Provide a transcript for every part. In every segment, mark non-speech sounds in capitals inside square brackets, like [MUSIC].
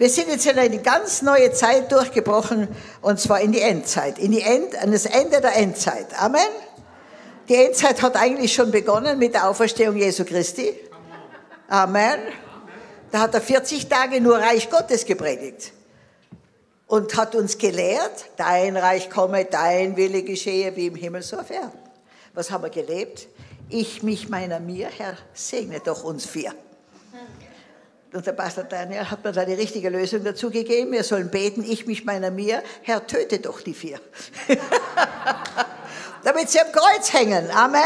Wir sind jetzt in eine ganz neue Zeit durchgebrochen, und zwar in die Endzeit, in die End, an das Ende der Endzeit. Amen. Die Endzeit hat eigentlich schon begonnen mit der Auferstehung Jesu Christi. Amen. Da hat er 40 Tage nur Reich Gottes gepredigt und hat uns gelehrt, dein Reich komme, dein Wille geschehe, wie im Himmel so auf Erden. Was haben wir gelebt? Ich, mich, meiner, mir, Herr, segne doch uns vier. Und der Pastor Daniel hat mir da die richtige Lösung dazu gegeben. Wir sollen beten, ich, mich, meiner, mir, Herr, töte doch die vier. [LAUGHS] Damit sie am Kreuz hängen. Amen.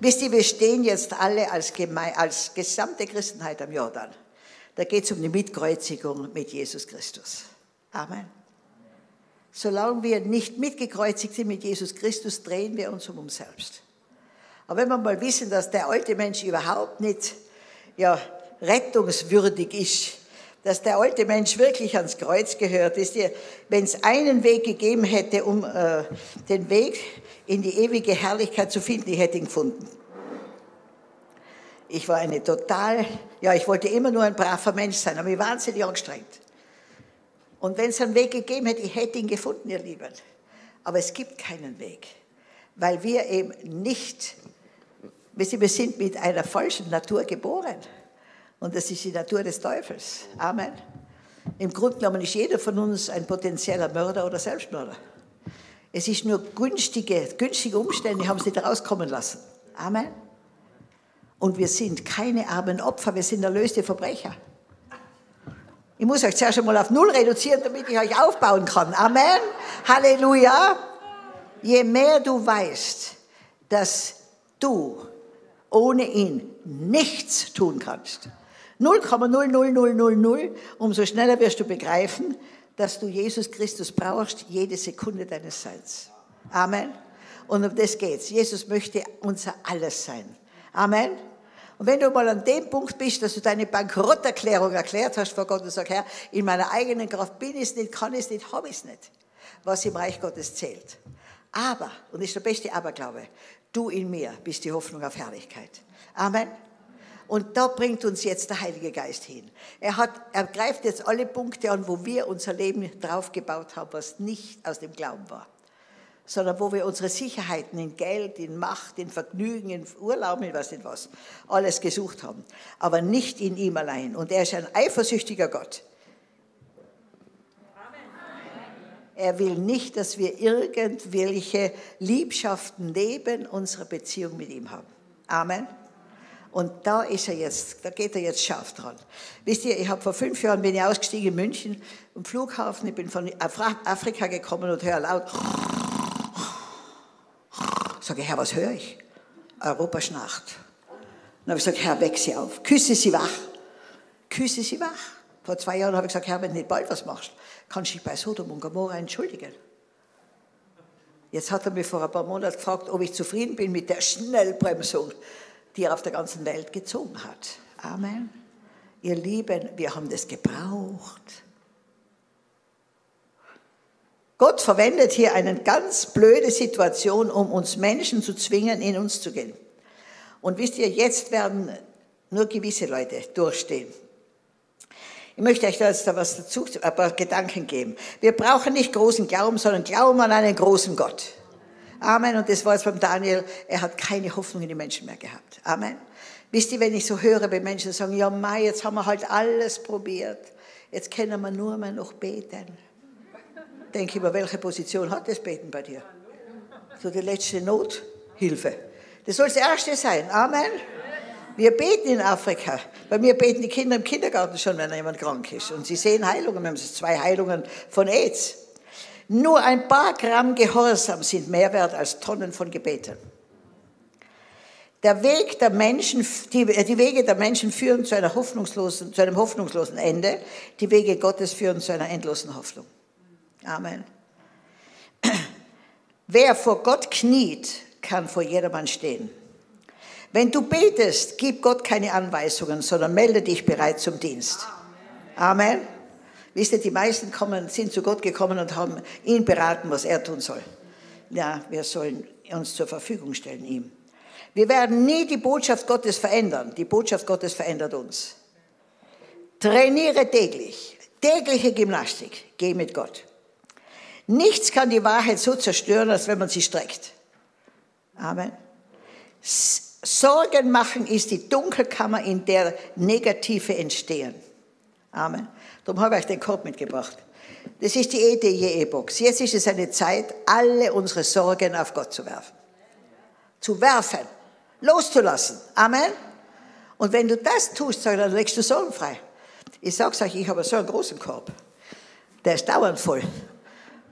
Wisst ihr, wir stehen jetzt alle als, Geme als gesamte Christenheit am Jordan. Da geht es um die Mitkreuzigung mit Jesus Christus. Amen. Solange wir nicht mitgekreuzigt sind mit Jesus Christus, drehen wir uns um uns selbst. Aber wenn wir mal wissen, dass der alte Mensch überhaupt nicht ja, rettungswürdig ist, dass der alte Mensch wirklich ans Kreuz gehört, ist wenn es einen Weg gegeben hätte, um äh, den Weg in die ewige Herrlichkeit zu finden, ich hätte ihn gefunden. Ich war eine total, ja, ich wollte immer nur ein braver Mensch sein, aber ich war wahnsinnig angestrengt. Und wenn es einen Weg gegeben hätte, ich hätte ihn gefunden, ihr Lieben. Aber es gibt keinen Weg, weil wir eben nicht, wir sind mit einer falschen Natur geboren. Und das ist die Natur des Teufels. Amen. Im Grunde genommen ist jeder von uns ein potenzieller Mörder oder Selbstmörder. Es ist nur günstige, günstige Umstände, haben sie da rauskommen lassen. Amen. Und wir sind keine armen Opfer, wir sind erlöste Verbrecher. Ich muss euch zuerst einmal auf Null reduzieren, damit ich euch aufbauen kann. Amen. Halleluja. Je mehr du weißt, dass du ohne ihn nichts tun kannst, 0,00000, umso schneller wirst du begreifen, dass du Jesus Christus brauchst, jede Sekunde deines Seins. Amen. Und um das geht's. Jesus möchte unser Alles sein. Amen. Und wenn du mal an dem Punkt bist, dass du deine Bankrotterklärung erklärt hast vor Gott und sagst, Herr, in meiner eigenen Kraft bin ich es nicht, kann ich es nicht, habe ich es nicht, was im Reich Gottes zählt. Aber, und das ist der beste Aberglaube, du in mir bist die Hoffnung auf Herrlichkeit. Amen. Und da bringt uns jetzt der Heilige Geist hin. Er, hat, er greift jetzt alle Punkte an, wo wir unser Leben draufgebaut haben, was nicht aus dem Glauben war, sondern wo wir unsere Sicherheiten in Geld, in Macht, in Vergnügen, in Urlaub, in was nicht was, alles gesucht haben. Aber nicht in ihm allein. Und er ist ein eifersüchtiger Gott. Er will nicht, dass wir irgendwelche Liebschaften neben unserer Beziehung mit ihm haben. Amen. Und da ist er jetzt, da geht er jetzt scharf dran. Wisst ihr, ich habe vor fünf Jahren bin ich ausgestiegen in München am Flughafen. Ich bin von Afrika gekommen und höre laut. Sage Herr, was höre ich? Europa schnarcht. Dann habe ich gesagt, Herr, weck sie auf. Küsse sie wach. Küsse sie wach. Vor zwei Jahren habe ich gesagt, Herr, wenn du nicht bald was machst, kannst du dich bei Sodom und Gomorra entschuldigen. Jetzt hat er mich vor ein paar Monaten gefragt, ob ich zufrieden bin mit der Schnellbremsung die er auf der ganzen Welt gezogen hat. Amen. Ihr Lieben, wir haben das gebraucht. Gott verwendet hier eine ganz blöde Situation, um uns Menschen zu zwingen, in uns zu gehen. Und wisst ihr, jetzt werden nur gewisse Leute durchstehen. Ich möchte euch da jetzt da was dazu, ein paar Gedanken geben. Wir brauchen nicht großen Glauben, sondern Glauben an einen großen Gott. Amen. Und das war jetzt beim Daniel, er hat keine Hoffnung in die Menschen mehr gehabt. Amen. Wisst ihr, wenn ich so höre, wenn Menschen sagen, ja, Mai, jetzt haben wir halt alles probiert, jetzt können wir nur mehr noch beten. Denke mir, welche Position hat das Beten bei dir? So die letzte Nothilfe. Das soll das Erste sein. Amen. Wir beten in Afrika. Bei mir beten die Kinder im Kindergarten schon, wenn jemand krank ist. Und sie sehen Heilungen. Wir haben zwei Heilungen von AIDS. Nur ein paar Gramm Gehorsam sind mehr wert als Tonnen von Gebeten. Der Weg der Menschen, die, die Wege der Menschen führen zu, einer hoffnungslosen, zu einem hoffnungslosen Ende. Die Wege Gottes führen zu einer endlosen Hoffnung. Amen. Wer vor Gott kniet, kann vor jedermann stehen. Wenn du betest, gib Gott keine Anweisungen, sondern melde dich bereit zum Dienst. Amen. Wisst ihr, die meisten kommen, sind zu Gott gekommen und haben ihn beraten, was er tun soll. Ja, wir sollen uns zur Verfügung stellen ihm. Wir werden nie die Botschaft Gottes verändern. Die Botschaft Gottes verändert uns. Trainiere täglich. Tägliche Gymnastik. Geh mit Gott. Nichts kann die Wahrheit so zerstören, als wenn man sie streckt. Amen. Sorgen machen ist die Dunkelkammer, in der Negative entstehen. Amen. Darum habe ich euch den Korb mitgebracht. Das ist die EDJE-Box. Jetzt ist es eine Zeit, alle unsere Sorgen auf Gott zu werfen. Zu werfen. Loszulassen. Amen. Und wenn du das tust, dann legst du Sorgen frei. Ich sage euch, ich habe so einen großen Korb. Der ist dauernd voll.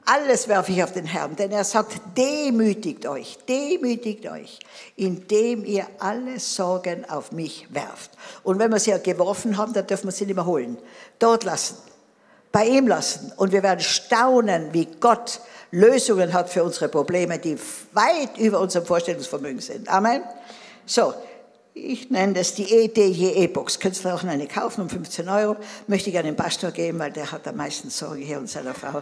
Alles werfe ich auf den Herrn, denn er sagt, demütigt euch, demütigt euch, indem ihr alle Sorgen auf mich werft. Und wenn wir sie ja geworfen haben, dann dürfen wir sie nicht mehr holen. Dort lassen, bei ihm lassen. Und wir werden staunen, wie Gott Lösungen hat für unsere Probleme, die weit über unserem Vorstellungsvermögen sind. Amen. So, ich nenne das die EDJ-E-Box. Könntest du auch eine kaufen um 15 Euro. Möchte ich an den Pastor geben, weil der hat am meisten Sorge hier und seiner Frau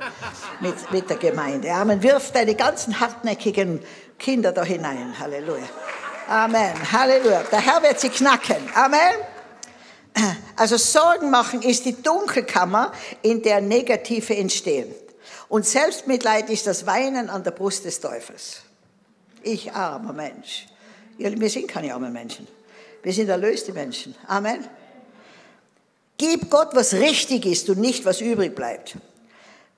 mit, mit der Gemeinde. Amen. Wirf deine ganzen hartnäckigen Kinder da hinein. Halleluja. Amen. Halleluja. Der Herr wird sie knacken. Amen. Also Sorgen machen ist die Dunkelkammer, in der Negative entstehen. Und Selbstmitleid ist das Weinen an der Brust des Teufels. Ich armer Mensch. Wir sind keine armen Menschen. Wir sind erlöste Menschen. Amen. Gib Gott, was richtig ist und nicht, was übrig bleibt.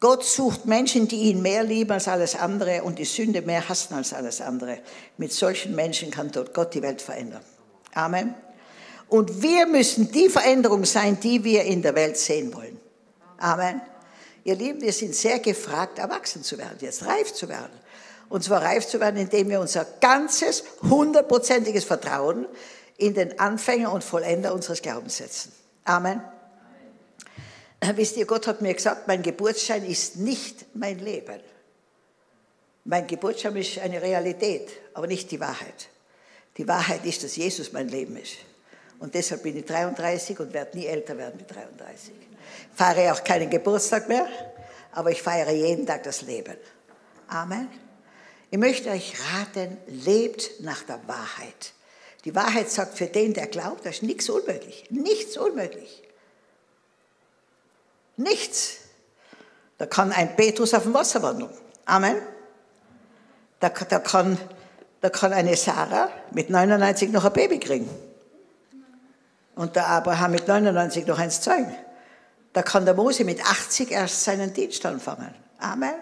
Gott sucht Menschen, die ihn mehr lieben als alles andere und die Sünde mehr hassen als alles andere. Mit solchen Menschen kann dort Gott die Welt verändern. Amen. Und wir müssen die Veränderung sein, die wir in der Welt sehen wollen. Amen. Ihr Lieben, wir sind sehr gefragt, erwachsen zu werden, jetzt reif zu werden. Und zwar reif zu werden, indem wir unser ganzes, hundertprozentiges Vertrauen in den Anfänger und Vollender unseres Glaubens setzen. Amen. Amen. Wisst ihr, Gott hat mir gesagt, mein Geburtsschein ist nicht mein Leben. Mein Geburtsschein ist eine Realität, aber nicht die Wahrheit. Die Wahrheit ist, dass Jesus mein Leben ist. Und deshalb bin ich 33 und werde nie älter werden wie 33. Ich feiere auch keinen Geburtstag mehr, aber ich feiere jeden Tag das Leben. Amen. Ich möchte euch raten, lebt nach der Wahrheit. Die Wahrheit sagt, für den, der glaubt, da ist nichts unmöglich. Nichts unmöglich. Nichts. Da kann ein Petrus auf dem Wasser wandeln. Amen. Da, da, kann, da kann eine Sarah mit 99 noch ein Baby kriegen. Und der Abraham mit 99 noch eins zeugen. Da kann der Mose mit 80 erst seinen Dienst anfangen. Amen.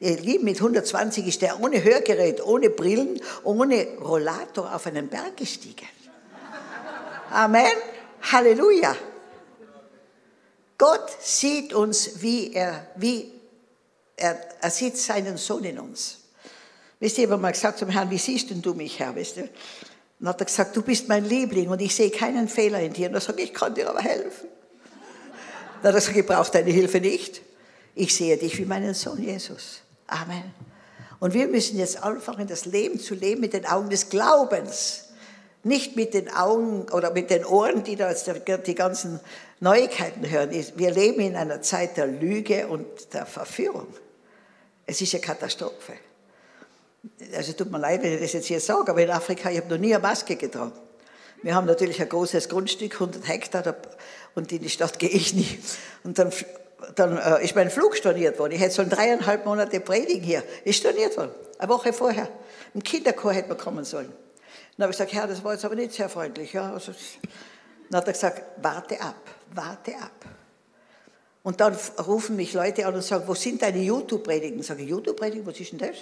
Ihr Lieben, mit 120 ist der ohne Hörgerät, ohne Brillen, ohne Rollator auf einen Berg gestiegen. Amen. Halleluja. Gott sieht uns, wie er, wie er, er sieht seinen Sohn in uns. Wisst ihr, ich habe mal gesagt zum Herrn, wie siehst denn du mich, Herr? Wisst ihr? Dann hat er gesagt, du bist mein Liebling und ich sehe keinen Fehler in dir. Und er sagt, ich kann dir aber helfen. Dann hat er gesagt, ich brauche deine Hilfe nicht. Ich sehe dich wie meinen Sohn Jesus. Amen. Und wir müssen jetzt anfangen, das Leben zu leben mit den Augen des Glaubens. Nicht mit den Augen oder mit den Ohren, die da jetzt die ganzen Neuigkeiten hören. Wir leben in einer Zeit der Lüge und der Verführung. Es ist eine Katastrophe. Also tut mir leid, wenn ich das jetzt hier sage, aber in Afrika, ich habe noch nie eine Maske getragen. Wir haben natürlich ein großes Grundstück, 100 Hektar, und in die Stadt gehe ich nie. Und dann dann äh, ist mein Flug storniert worden. Ich hätte so dreieinhalb Monate predigen hier. Ist storniert worden. Eine Woche vorher. Im Kinderchor hätte man kommen sollen. Dann habe ich gesagt, Herr, das war jetzt aber nicht sehr freundlich. Ja, also, dann hat er gesagt, warte ab, warte ab. Und dann rufen mich Leute an und sagen, wo sind deine YouTube-Predigen? Sage ich, YouTube-Predigen, was ist denn das?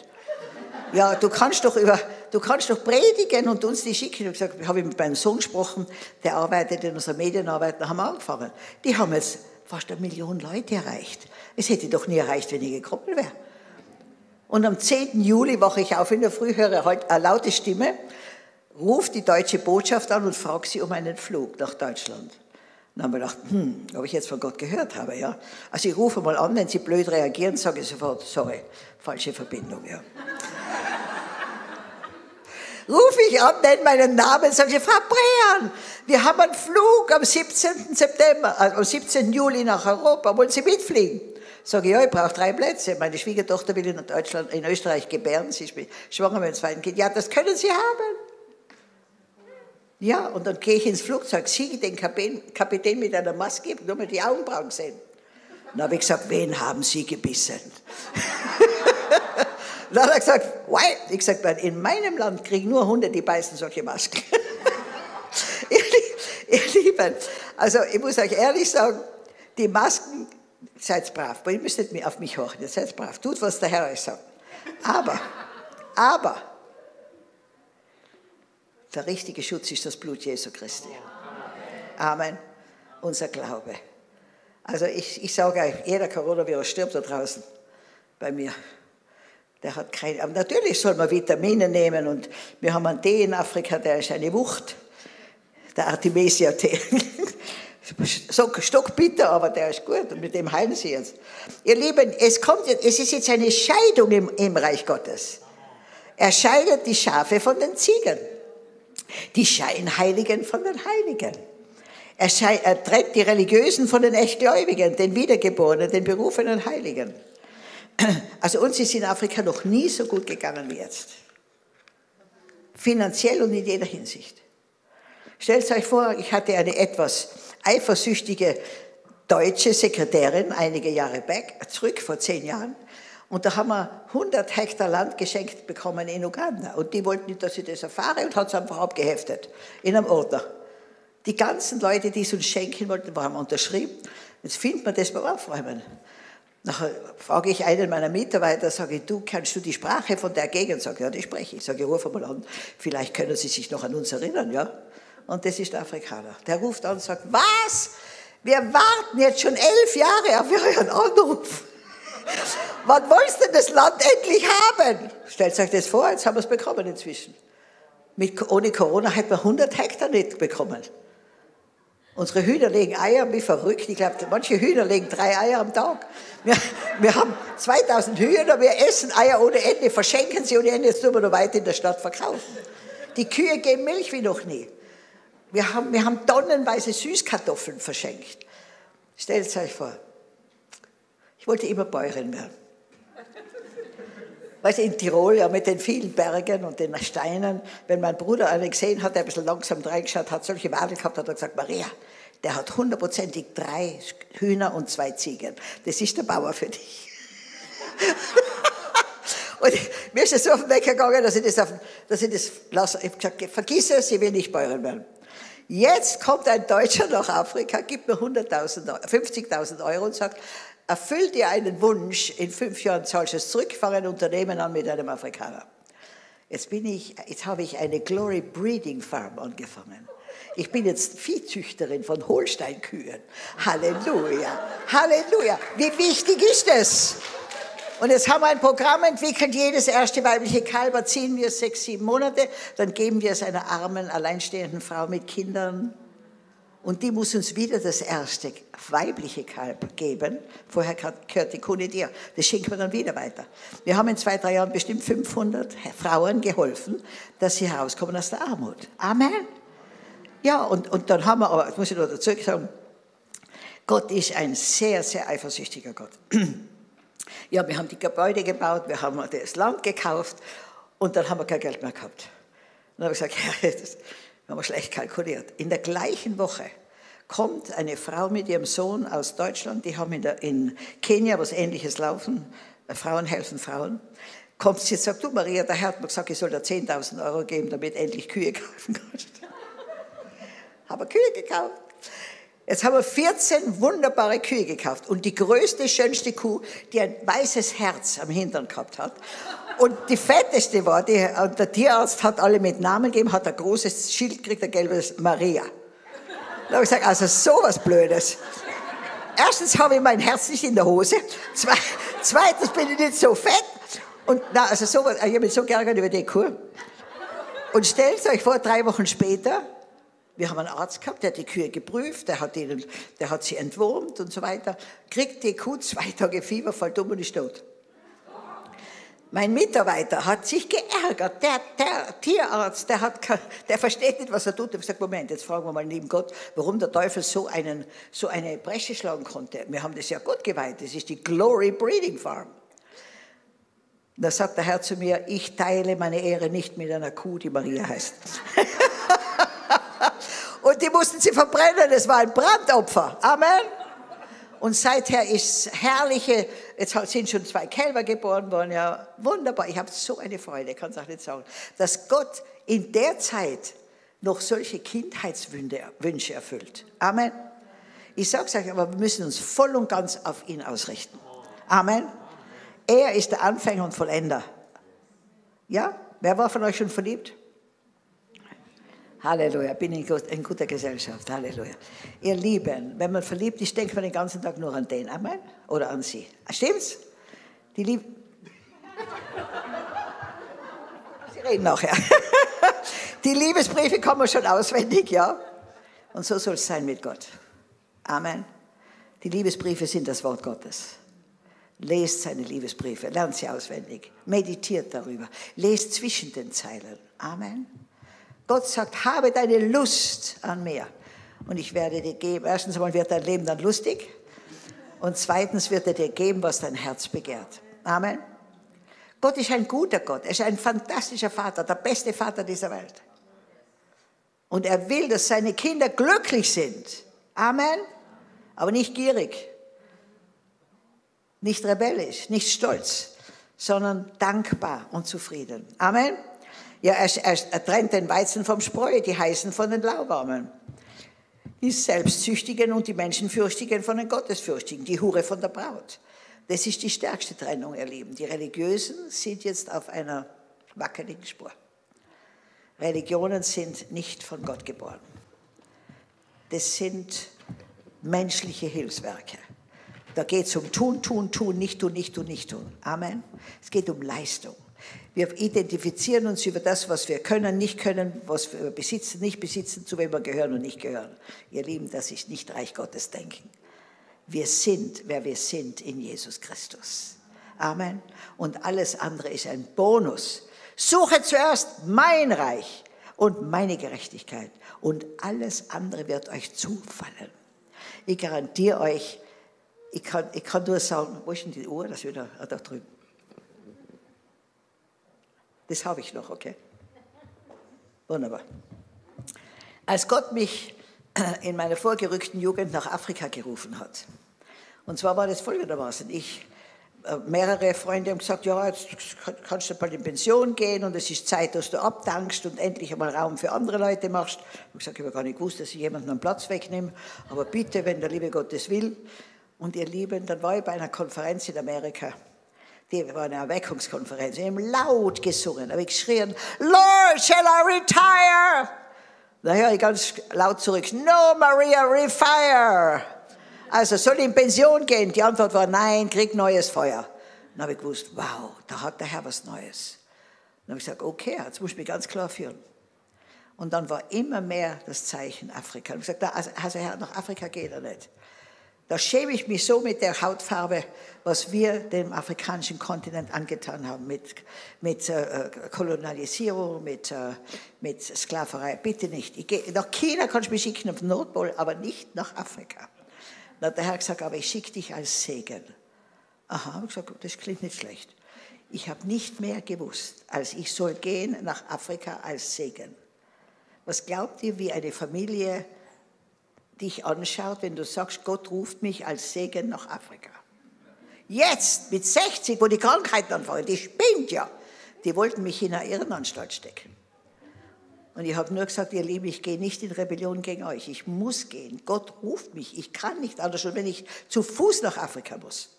ja, du kannst doch über, du kannst doch predigen und uns die schicken. Ich habe ich mit meinem Sohn gesprochen, der arbeitet in unserer Medienarbeit, da haben wir angefangen. Die haben jetzt fast eine Million Leute erreicht. Es hätte doch nie erreicht, wenn ich gekommen wäre. Und am 10. Juli wache ich auf in der Früh, höre halt eine laute Stimme, ruft die deutsche Botschaft an und fragt sie um einen Flug nach Deutschland. Dann haben wir gedacht, hm, ob ich jetzt von Gott gehört habe, ja. Also ich rufe mal an, wenn sie blöd reagieren, sage ich sofort, sorry, falsche Verbindung, ja. Rufe ich an, nenne meinen Namen, sage ich, Frau Brean, wir haben einen Flug am 17. September, also am 17. Juli nach Europa, wollen Sie mitfliegen? Sage ich, ja, ich brauche drei Plätze. Meine Schwiegertochter will in Deutschland, in Österreich gebären, sie ist schwanger mit dem zweiten Kind. Ja, das können Sie haben. Ja, und dann gehe ich ins Flugzeug, sehe den Kapitän mit einer Maske, nur mal die Augenbrauen sehen. Dann habe ich gesagt, wen haben Sie gebissen? [LAUGHS] Dann hat er gesagt, why? Ich gesagt, in meinem Land kriegen nur Hunde, die beißen solche Masken. [LAUGHS] ihr, Lieben, also ich muss euch ehrlich sagen, die Masken, seid brav, ihr müsst nicht auf mich horchen, seid brav, tut, was der Herr euch sagt. Aber, aber, der richtige Schutz ist das Blut Jesu Christi. Amen. Unser Glaube. Also ich, ich sage euch, jeder Coronavirus stirbt da draußen bei mir. Der hat keine, aber natürlich soll man Vitamine nehmen und wir haben einen Tee in Afrika, der ist eine Wucht, der Artemisia-Tee. [LAUGHS] so stockbitter, aber der ist gut und mit dem heilen sie jetzt. Ihr Lieben, es, kommt, es ist jetzt eine Scheidung im, im Reich Gottes. Er scheidet die Schafe von den Ziegen, die Scheinheiligen von den Heiligen. Er, er trennt die Religiösen von den Echtgläubigen, den Wiedergeborenen, den berufenen Heiligen. [CLEARS THROAT] Also uns ist in Afrika noch nie so gut gegangen wie jetzt. Finanziell und in jeder Hinsicht. Stellt euch vor, ich hatte eine etwas eifersüchtige deutsche Sekretärin einige Jahre back, zurück, vor zehn Jahren. Und da haben wir 100 Hektar Land geschenkt bekommen in Uganda. Und die wollten nicht, dass ich das erfahre und hat es einfach abgeheftet in einem Ordner. Die ganzen Leute, die es uns schenken wollten, haben unterschrieben. Jetzt findet man das beim Aufräumen. Nachher frage ich einen meiner Mitarbeiter, sage ich, du, kannst du die Sprache von der Gegend? Sage ja, die spreche ich. Sage ruf mal an, vielleicht können Sie sich noch an uns erinnern, ja? Und das ist der Afrikaner. Der ruft an und sagt, was? Wir warten jetzt schon elf Jahre auf Ihren Anruf. Wann wolltest du das Land endlich haben? Stellt euch das vor, jetzt haben wir es bekommen inzwischen. Mit, ohne Corona hätten wir 100 Hektar nicht bekommen. Unsere Hühner legen Eier wie verrückt. Ich glaube, manche Hühner legen drei Eier am Tag. Wir, wir haben 2000 Hühner, wir essen Eier ohne Ende, verschenken sie ohne Ende, jetzt tun wir noch weit in der Stadt verkaufen. Die Kühe geben Milch wie noch nie. Wir haben, wir haben tonnenweise Süßkartoffeln verschenkt. Stellt euch vor, ich wollte immer Bäuerin werden. Weißt in Tirol, ja, mit den vielen Bergen und den Steinen, wenn mein Bruder einen gesehen hat, der ein bisschen langsam reingeschaut hat, solche Wadel gehabt hat, hat er gesagt, Maria, der hat hundertprozentig drei Hühner und zwei Ziegen. Das ist der Bauer für dich. [LAUGHS] und mir ist es so auf den Weg gegangen, dass ich das, auf, dass ich das lasse. Ich habe gesagt, vergiss es, ich will nicht Bäuerin werden. Jetzt kommt ein Deutscher nach Afrika, gibt mir 50.000 Euro und sagt, erfüll dir einen Wunsch, in fünf Jahren zahlst du es zurück, fange ein Unternehmen an mit einem Afrikaner. Jetzt, bin ich, jetzt habe ich eine Glory Breeding Farm angefangen. Ich bin jetzt Viehzüchterin von Holsteinkühen. Halleluja, Halleluja. Wie wichtig ist das? Und jetzt haben wir ein Programm entwickelt, jedes erste weibliche Kalb erziehen wir sechs, sieben Monate, dann geben wir es einer armen, alleinstehenden Frau mit Kindern und die muss uns wieder das erste weibliche Kalb geben. Vorher gehört die Kuh dir. Das schenken wir dann wieder weiter. Wir haben in zwei, drei Jahren bestimmt 500 Frauen geholfen, dass sie herauskommen aus der Armut. Amen. Ja, und, und dann haben wir, aber das muss ich noch dazu sagen, Gott ist ein sehr, sehr eifersüchtiger Gott. [CLEARS THROAT] Ja, wir haben die Gebäude gebaut, wir haben das Land gekauft und dann haben wir kein Geld mehr gehabt. Dann habe ich gesagt, [LAUGHS] ja, das, haben schlecht kalkuliert. In der gleichen Woche kommt eine Frau mit ihrem Sohn aus Deutschland, die haben in, der, in Kenia was Ähnliches laufen, Frauen helfen Frauen. Kommt sie und sagt, du Maria, der Herr hat mir gesagt, ich soll dir 10.000 Euro geben, damit endlich Kühe [LAUGHS] kaufen kannst. haben Kühe gekauft. Jetzt haben wir 14 wunderbare Kühe gekauft und die größte, schönste Kuh, die ein weißes Herz am Hintern gehabt hat. Und die fetteste war, die, und der Tierarzt hat alle mit Namen gegeben, hat ein großes Schild gekriegt, ein gelbes Maria. Da habe ich gesagt, also sowas Blödes. Erstens habe ich mein Herz nicht in der Hose. Zweitens bin ich nicht so fett. Und na, also sowas, ich habe mich so geärgert über die Kuh. Und stellt euch vor, drei Wochen später, wir haben einen Arzt gehabt, der hat die Kühe geprüft, der hat, ihnen, der hat sie entwurmt und so weiter. Kriegt die Kuh zwei Tage Fieber, fällt um und ist tot. Mein Mitarbeiter hat sich geärgert. Der, der Tierarzt, der, hat, der versteht nicht, was er tut. Ich habe gesagt, Moment, jetzt fragen wir mal lieben Gott, warum der Teufel so, einen, so eine Bresche schlagen konnte. Wir haben das ja Gott geweiht. Das ist die Glory Breeding Farm. Da sagt der Herr zu mir, ich teile meine Ehre nicht mit einer Kuh, die Maria heißt. [LAUGHS] Und die mussten sie verbrennen. Es war ein Brandopfer. Amen. Und seither ist herrliche, jetzt sind schon zwei Kälber geboren worden, ja, wunderbar. Ich habe so eine Freude, kann es auch nicht sagen, dass Gott in der Zeit noch solche Kindheitswünsche erfüllt. Amen. Ich sage es euch, aber wir müssen uns voll und ganz auf ihn ausrichten. Amen. Er ist der Anfänger und Vollender. Ja? Wer war von euch schon verliebt? Halleluja, bin in, in guter Gesellschaft. Halleluja. Ihr Lieben, wenn man verliebt ist, denkt man den ganzen Tag nur an den. Amen? Oder an sie. Stimmt's? Die Liebe. [LAUGHS] Sie reden nachher. [LAUGHS] Die Liebesbriefe kommen schon auswendig, ja? Und so soll es sein mit Gott. Amen. Die Liebesbriefe sind das Wort Gottes. Lest seine Liebesbriefe, lernt sie auswendig, meditiert darüber, lest zwischen den Zeilen. Amen. Gott sagt, habe deine Lust an mir und ich werde dir geben. Erstens einmal wird dein Leben dann lustig und zweitens wird er dir geben, was dein Herz begehrt. Amen. Gott ist ein guter Gott, er ist ein fantastischer Vater, der beste Vater dieser Welt. Und er will, dass seine Kinder glücklich sind. Amen. Aber nicht gierig, nicht rebellisch, nicht stolz, sondern dankbar und zufrieden. Amen. Ja, er, er, er trennt den Weizen vom Spreu, die Heißen von den Lauwarmen. Die Selbstsüchtigen und die Menschenfürchtigen von den Gottesfürchtigen, die Hure von der Braut. Das ist die stärkste Trennung, ihr Lieben. Die Religiösen sind jetzt auf einer wackeligen Spur. Religionen sind nicht von Gott geboren. Das sind menschliche Hilfswerke. Da geht es um tun, tun, tun, nicht tun, nicht tun, nicht tun. Amen. Es geht um Leistung. Wir identifizieren uns über das, was wir können, nicht können, was wir besitzen, nicht besitzen, zu wem wir gehören und nicht gehören. Ihr Lieben, das ist nicht Reich Gottes Denken. Wir sind, wer wir sind in Jesus Christus. Amen. Und alles andere ist ein Bonus. Suche zuerst mein Reich und meine Gerechtigkeit und alles andere wird euch zufallen. Ich garantiere euch, ich kann, ich kann nur sagen, wo ist denn die Uhr? Das ist wieder ah, da drüben. Das habe ich noch, okay? Wunderbar. Als Gott mich äh, in meiner vorgerückten Jugend nach Afrika gerufen hat, und zwar war das folgendermaßen, ich, äh, mehrere Freunde haben gesagt, ja, jetzt kannst du bald in Pension gehen und es ist Zeit, dass du abdankst und endlich einmal Raum für andere Leute machst. Ich habe gesagt, ich habe gar nicht gewusst, dass ich jemanden einen Platz wegnehme, aber bitte, wenn der liebe Gott das will. Und ihr Lieben, dann war ich bei einer Konferenz in Amerika die war eine Erweckungskonferenz. Wir haben laut gesungen, habe ich geschrien, Lord, shall I retire? Da höre ich ganz laut zurück, No, Maria, refire. Also soll ich in Pension gehen? Die Antwort war nein, krieg neues Feuer. Dann habe ich gewusst, wow, da hat der Herr was Neues. Dann habe ich gesagt, okay, jetzt muss ich mich ganz klar führen. Und dann war immer mehr das Zeichen Afrika. Ich habe gesagt, also Herr, nach Afrika geht er nicht. Da schäme ich mich so mit der Hautfarbe, was wir dem afrikanischen Kontinent angetan haben, mit, mit äh, Kolonialisierung, mit, äh, mit Sklaverei. Bitte nicht. Ich geh, nach China kannst du mich schicken, auf Nordpol, aber nicht nach Afrika. Dann hat der Herr gesagt, aber ich schicke dich als Segen. Aha, ich gesagt, das klingt nicht schlecht. Ich habe nicht mehr gewusst, als ich soll gehen nach Afrika als Segen. Was glaubt ihr, wie eine Familie dich anschaut, wenn du sagst, Gott ruft mich als Segen nach Afrika. Jetzt, mit 60, wo die Krankheiten anfangen, die spinnt ja. Die wollten mich in eine Irrenanstalt stecken. Und ich habe nur gesagt, ihr Lieben, ich gehe nicht in Rebellion gegen euch. Ich muss gehen. Gott ruft mich. Ich kann nicht anders, schon wenn ich zu Fuß nach Afrika muss.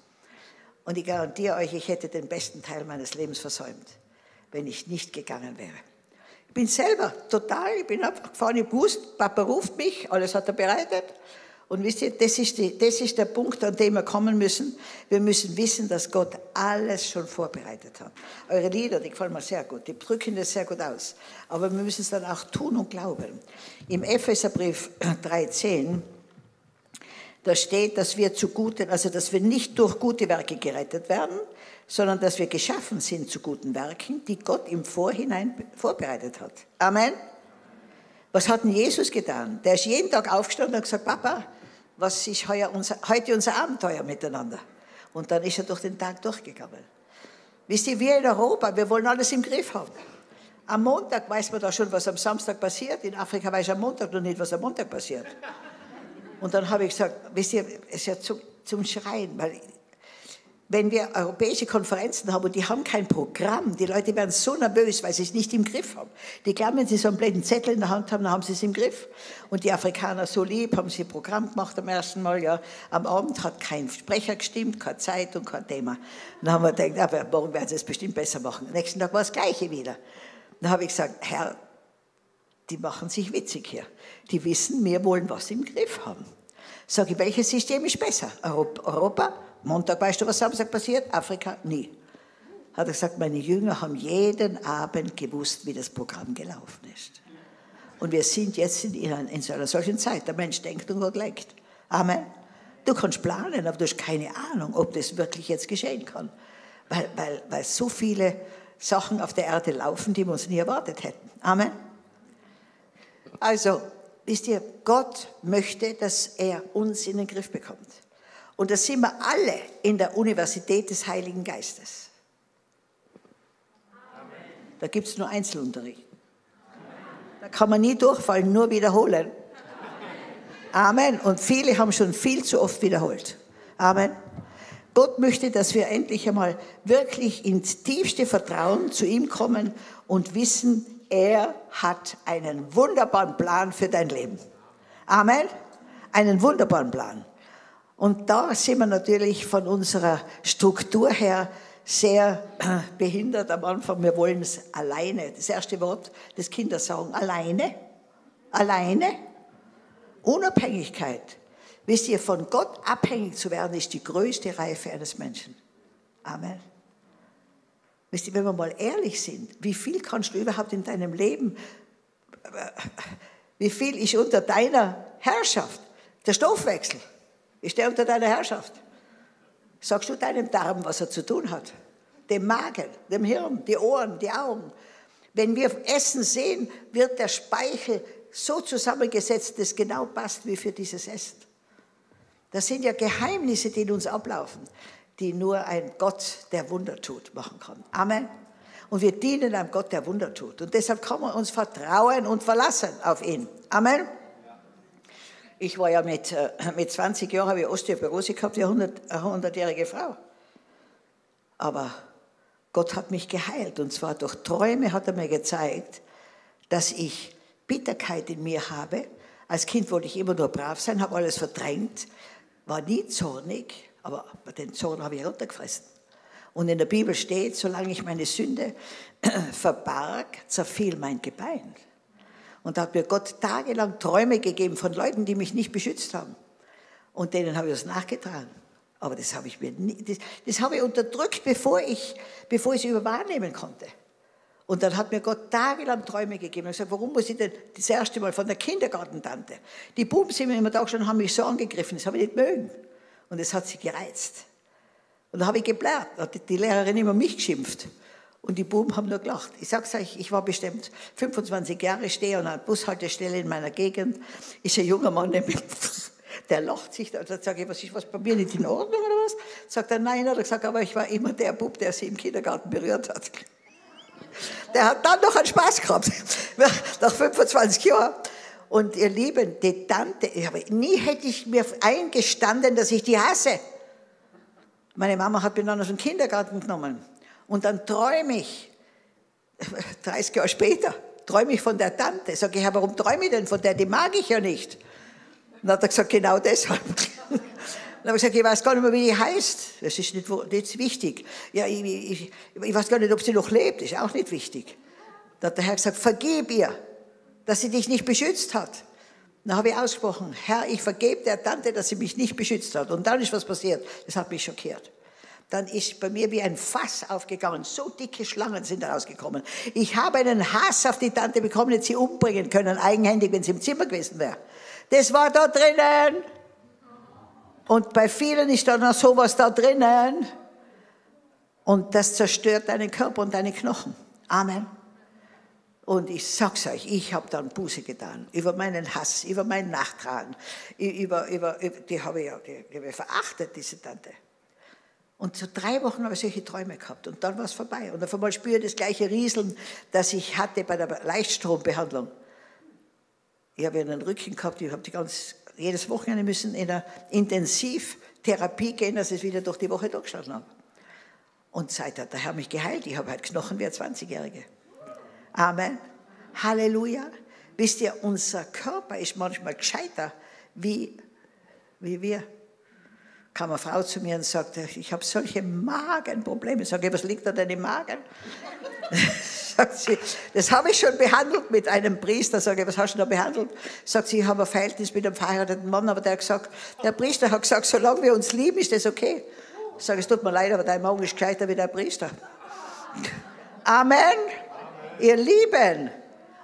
Und ich garantiere euch, ich hätte den besten Teil meines Lebens versäumt, wenn ich nicht gegangen wäre bin selber total, ich bin einfach gefahren, ich wusste, Papa ruft mich, alles hat er bereitet. Und wisst ihr, das ist, die, das ist der Punkt, an dem wir kommen müssen. Wir müssen wissen, dass Gott alles schon vorbereitet hat. Eure Lieder, die gefallen mir sehr gut, die drücken das sehr gut aus. Aber wir müssen es dann auch tun und glauben. Im Epheserbrief [CLEARS THROAT] 3,10, da steht, dass wir zu guten, also dass wir nicht durch gute Werke gerettet werden, sondern dass wir geschaffen sind zu guten Werken, die Gott im Vorhinein vorbereitet hat. Amen. Was hat denn Jesus getan? Der ist jeden Tag aufgestanden und gesagt, Papa, was ist unser, heute unser Abenteuer miteinander? Und dann ist er durch den Tag durchgegangen. Wisst ihr, wir in Europa, wir wollen alles im Griff haben. Am Montag weiß man da schon, was am Samstag passiert. In Afrika weiß ich am Montag noch nicht, was am Montag passiert. Und dann habe ich gesagt, wisst ihr, es ist ja zu, zum Schreien, weil wenn wir europäische Konferenzen haben und die haben kein Programm, die Leute werden so nervös, weil sie es nicht im Griff haben. Die glauben, wenn sie so einen blöden Zettel in der Hand haben, dann haben sie es im Griff. Und die Afrikaner so lieb, haben sie ein Programm gemacht am ersten Mal, ja. Am Abend hat kein Sprecher gestimmt, keine Zeitung, kein Thema. Und dann haben wir gedacht, aber morgen werden sie es bestimmt besser machen. Am nächsten Tag war das Gleiche wieder. Dann habe ich gesagt, Herr, die machen sich witzig hier. Die wissen, wir wollen was im Griff haben. Sage ich, welches System ist besser? Europa? Montag, weißt du, was Samstag passiert? Afrika? Nie. Hat er gesagt, meine Jünger haben jeden Abend gewusst, wie das Programm gelaufen ist. Und wir sind jetzt in, in so einer solchen Zeit. Der Mensch denkt und Gott lenkt. Amen. Du kannst planen, aber du hast keine Ahnung, ob das wirklich jetzt geschehen kann. Weil, weil, weil so viele Sachen auf der Erde laufen, die wir uns nie erwartet hätten. Amen. Also, wisst ihr, Gott möchte, dass er uns in den Griff bekommt. Und da sind wir alle in der Universität des Heiligen Geistes. Amen. Da gibt es nur Einzelunterricht. Da kann man nie durchfallen, nur wiederholen. Amen. Und viele haben schon viel zu oft wiederholt. Amen. Gott möchte, dass wir endlich einmal wirklich ins tiefste Vertrauen zu ihm kommen und wissen, er hat einen wunderbaren Plan für dein Leben. Amen. Einen wunderbaren Plan. Und da sind wir natürlich von unserer Struktur her sehr äh, [CLEARS THROAT] behindert am Anfang. Wir wollen es alleine. Das erste Wort des Kinder sagen, alleine. Alleine. Unabhängigkeit. Wisst ihr, von Gott abhängig zu werden, ist die größte Reife eines Menschen. Amen. Wisst ihr, wenn wir mal ehrlich sind, wie viel kannst du überhaupt in deinem Leben, äh, wie viel ist unter deiner Herrschaft? Der Stoffwechsel. Ist der unter deiner Herrschaft? Sagst du deinem Darm, was er zu tun hat? Dem Magen, dem Hirn, die Ohren, die Augen. Wenn wir Essen sehen, wird der Speichel so zusammengesetzt, dass genau passt wie für dieses Essen. Das sind ja Geheimnisse, die in uns ablaufen, die nur ein Gott, der Wunder tut, machen kann. Amen. Und wir dienen einem Gott, der Wunder tut. Und deshalb kann man uns vertrauen und verlassen auf ihn. Amen. Ich war ja mit, äh, mit 20 Jahren, habe ich Osteoporose gehabt, eine 100-jährige Frau. Aber Gott hat mich geheilt und zwar durch Träume hat er mir gezeigt, dass ich Bitterkeit in mir habe. Als Kind wollte ich immer nur brav sein, habe alles verdrängt, war nie zornig, aber den Zorn habe ich runtergefressen. Und in der Bibel steht, solange ich meine Sünde [CLEARS THROAT] verbarg, zerfiel mein Gebein. Und da hat mir Gott tagelang Träume gegeben von Leuten, die mich nicht beschützt haben. Und denen habe ich das nachgetragen. Aber das habe ich mir nie, das, das habe ich unterdrückt, bevor ich, bevor ich es überwahrnehmen konnte. Und dann hat mir Gott tagelang Träume gegeben. Ich habe gesagt, warum muss ich denn das erste Mal von der Kindergartentante? Die Buben sind mir immer da schon haben mich so angegriffen, das habe ich nicht mögen. Und das hat sie gereizt. Und da habe ich geblärt, da hat die Lehrerin immer mich geschimpft. Und die Buben haben nur gelacht. Ich sag's euch, ich war bestimmt 25 Jahre, stehe an einer Bushaltestelle in meiner Gegend. Ist ein junger Mann, der, [LAUGHS] der lacht sich. Da sage ich, was ist was bei mir nicht in Ordnung oder was? Sagt er, nein, hat er gesagt, aber ich war immer der Bub, der sie im Kindergarten berührt hat. Der hat dann noch einen Spaß gehabt, [LAUGHS] nach 25 Jahren. Und ihr Lieben, die Tante, nie hätte ich mir eingestanden, dass ich die hasse. Meine Mama hat mich dann aus dem Kindergarten genommen. Und dann träume ich, [LAUGHS] 30 Jahre später, träume ich von der Tante. Sag ich, ja, warum träume ich denn von der? Die mag ich ja nicht. dann hat er gesagt, genau deshalb. [LAUGHS] Dann habe ich gesagt, ich weiß gar nicht mehr, wie die heißt. Das ist nicht, nicht wichtig. Ja, ich, ich, ich, weiß gar nicht, ob sie noch lebt. Ist auch nicht wichtig. Dann hat der Herr gesagt, vergib ihr, dass sie dich nicht beschützt hat. Dann habe ich ausgesprochen, Herr, ich vergebe der Tante, dass sie mich nicht beschützt hat. Und dann ist was passiert. Das hat mich schockiert dann ist bei mir wie ein Fass aufgegangen. So dicke Schlangen sind da rausgekommen. Ich habe einen Hass auf die Tante bekommen, hätte sie umbringen können, eigenhändig, wenn sie im Zimmer gewesen wäre. Das war da drinnen. Und bei vielen ist da noch sowas da drinnen. Und das zerstört deinen Körper und deine Knochen. Amen. Und ich sag's euch, ich habe dann Buße getan über meinen Hass, über mein Nachtragen, über, über, über die habe ich ja die, die verachtet, diese Tante. Und so drei Wochen habe ich solche Träume gehabt und dann war es vorbei. Und auf einmal spüre ich das gleiche Rieseln, das ich hatte bei der Leichtstrombehandlung. Ich habe einen Rücken gehabt, ich habe die ganz jedes Wochenende müssen in eine Intensivtherapie gehen, dass ich wieder durch die Woche durchgeschlafen habe. Und seit hat der Herr mich geheilt. Ich habe halt Knochen wie ein 20-Jährige. Amen. Halleluja. Wisst ihr, unser Körper ist manchmal gescheiter wie, wie wir. Kam eine Frau zu mir und sagte, ich habe solche Magenprobleme. Ich sage, was liegt da denn im Magen? [LAUGHS] Sagt sie, das habe ich schon behandelt mit einem Priester. Sage ich, was hast du da behandelt? Sagt sie, ich habe ein Verhältnis mit einem verheirateten Mann, aber der hat gesagt, der Priester hat gesagt, solange wir uns lieben, ist das okay. Ich sage, es tut mir leid, aber dein Magen ist gescheiter wie der Priester. [LAUGHS] Amen. Amen. Ihr Lieben,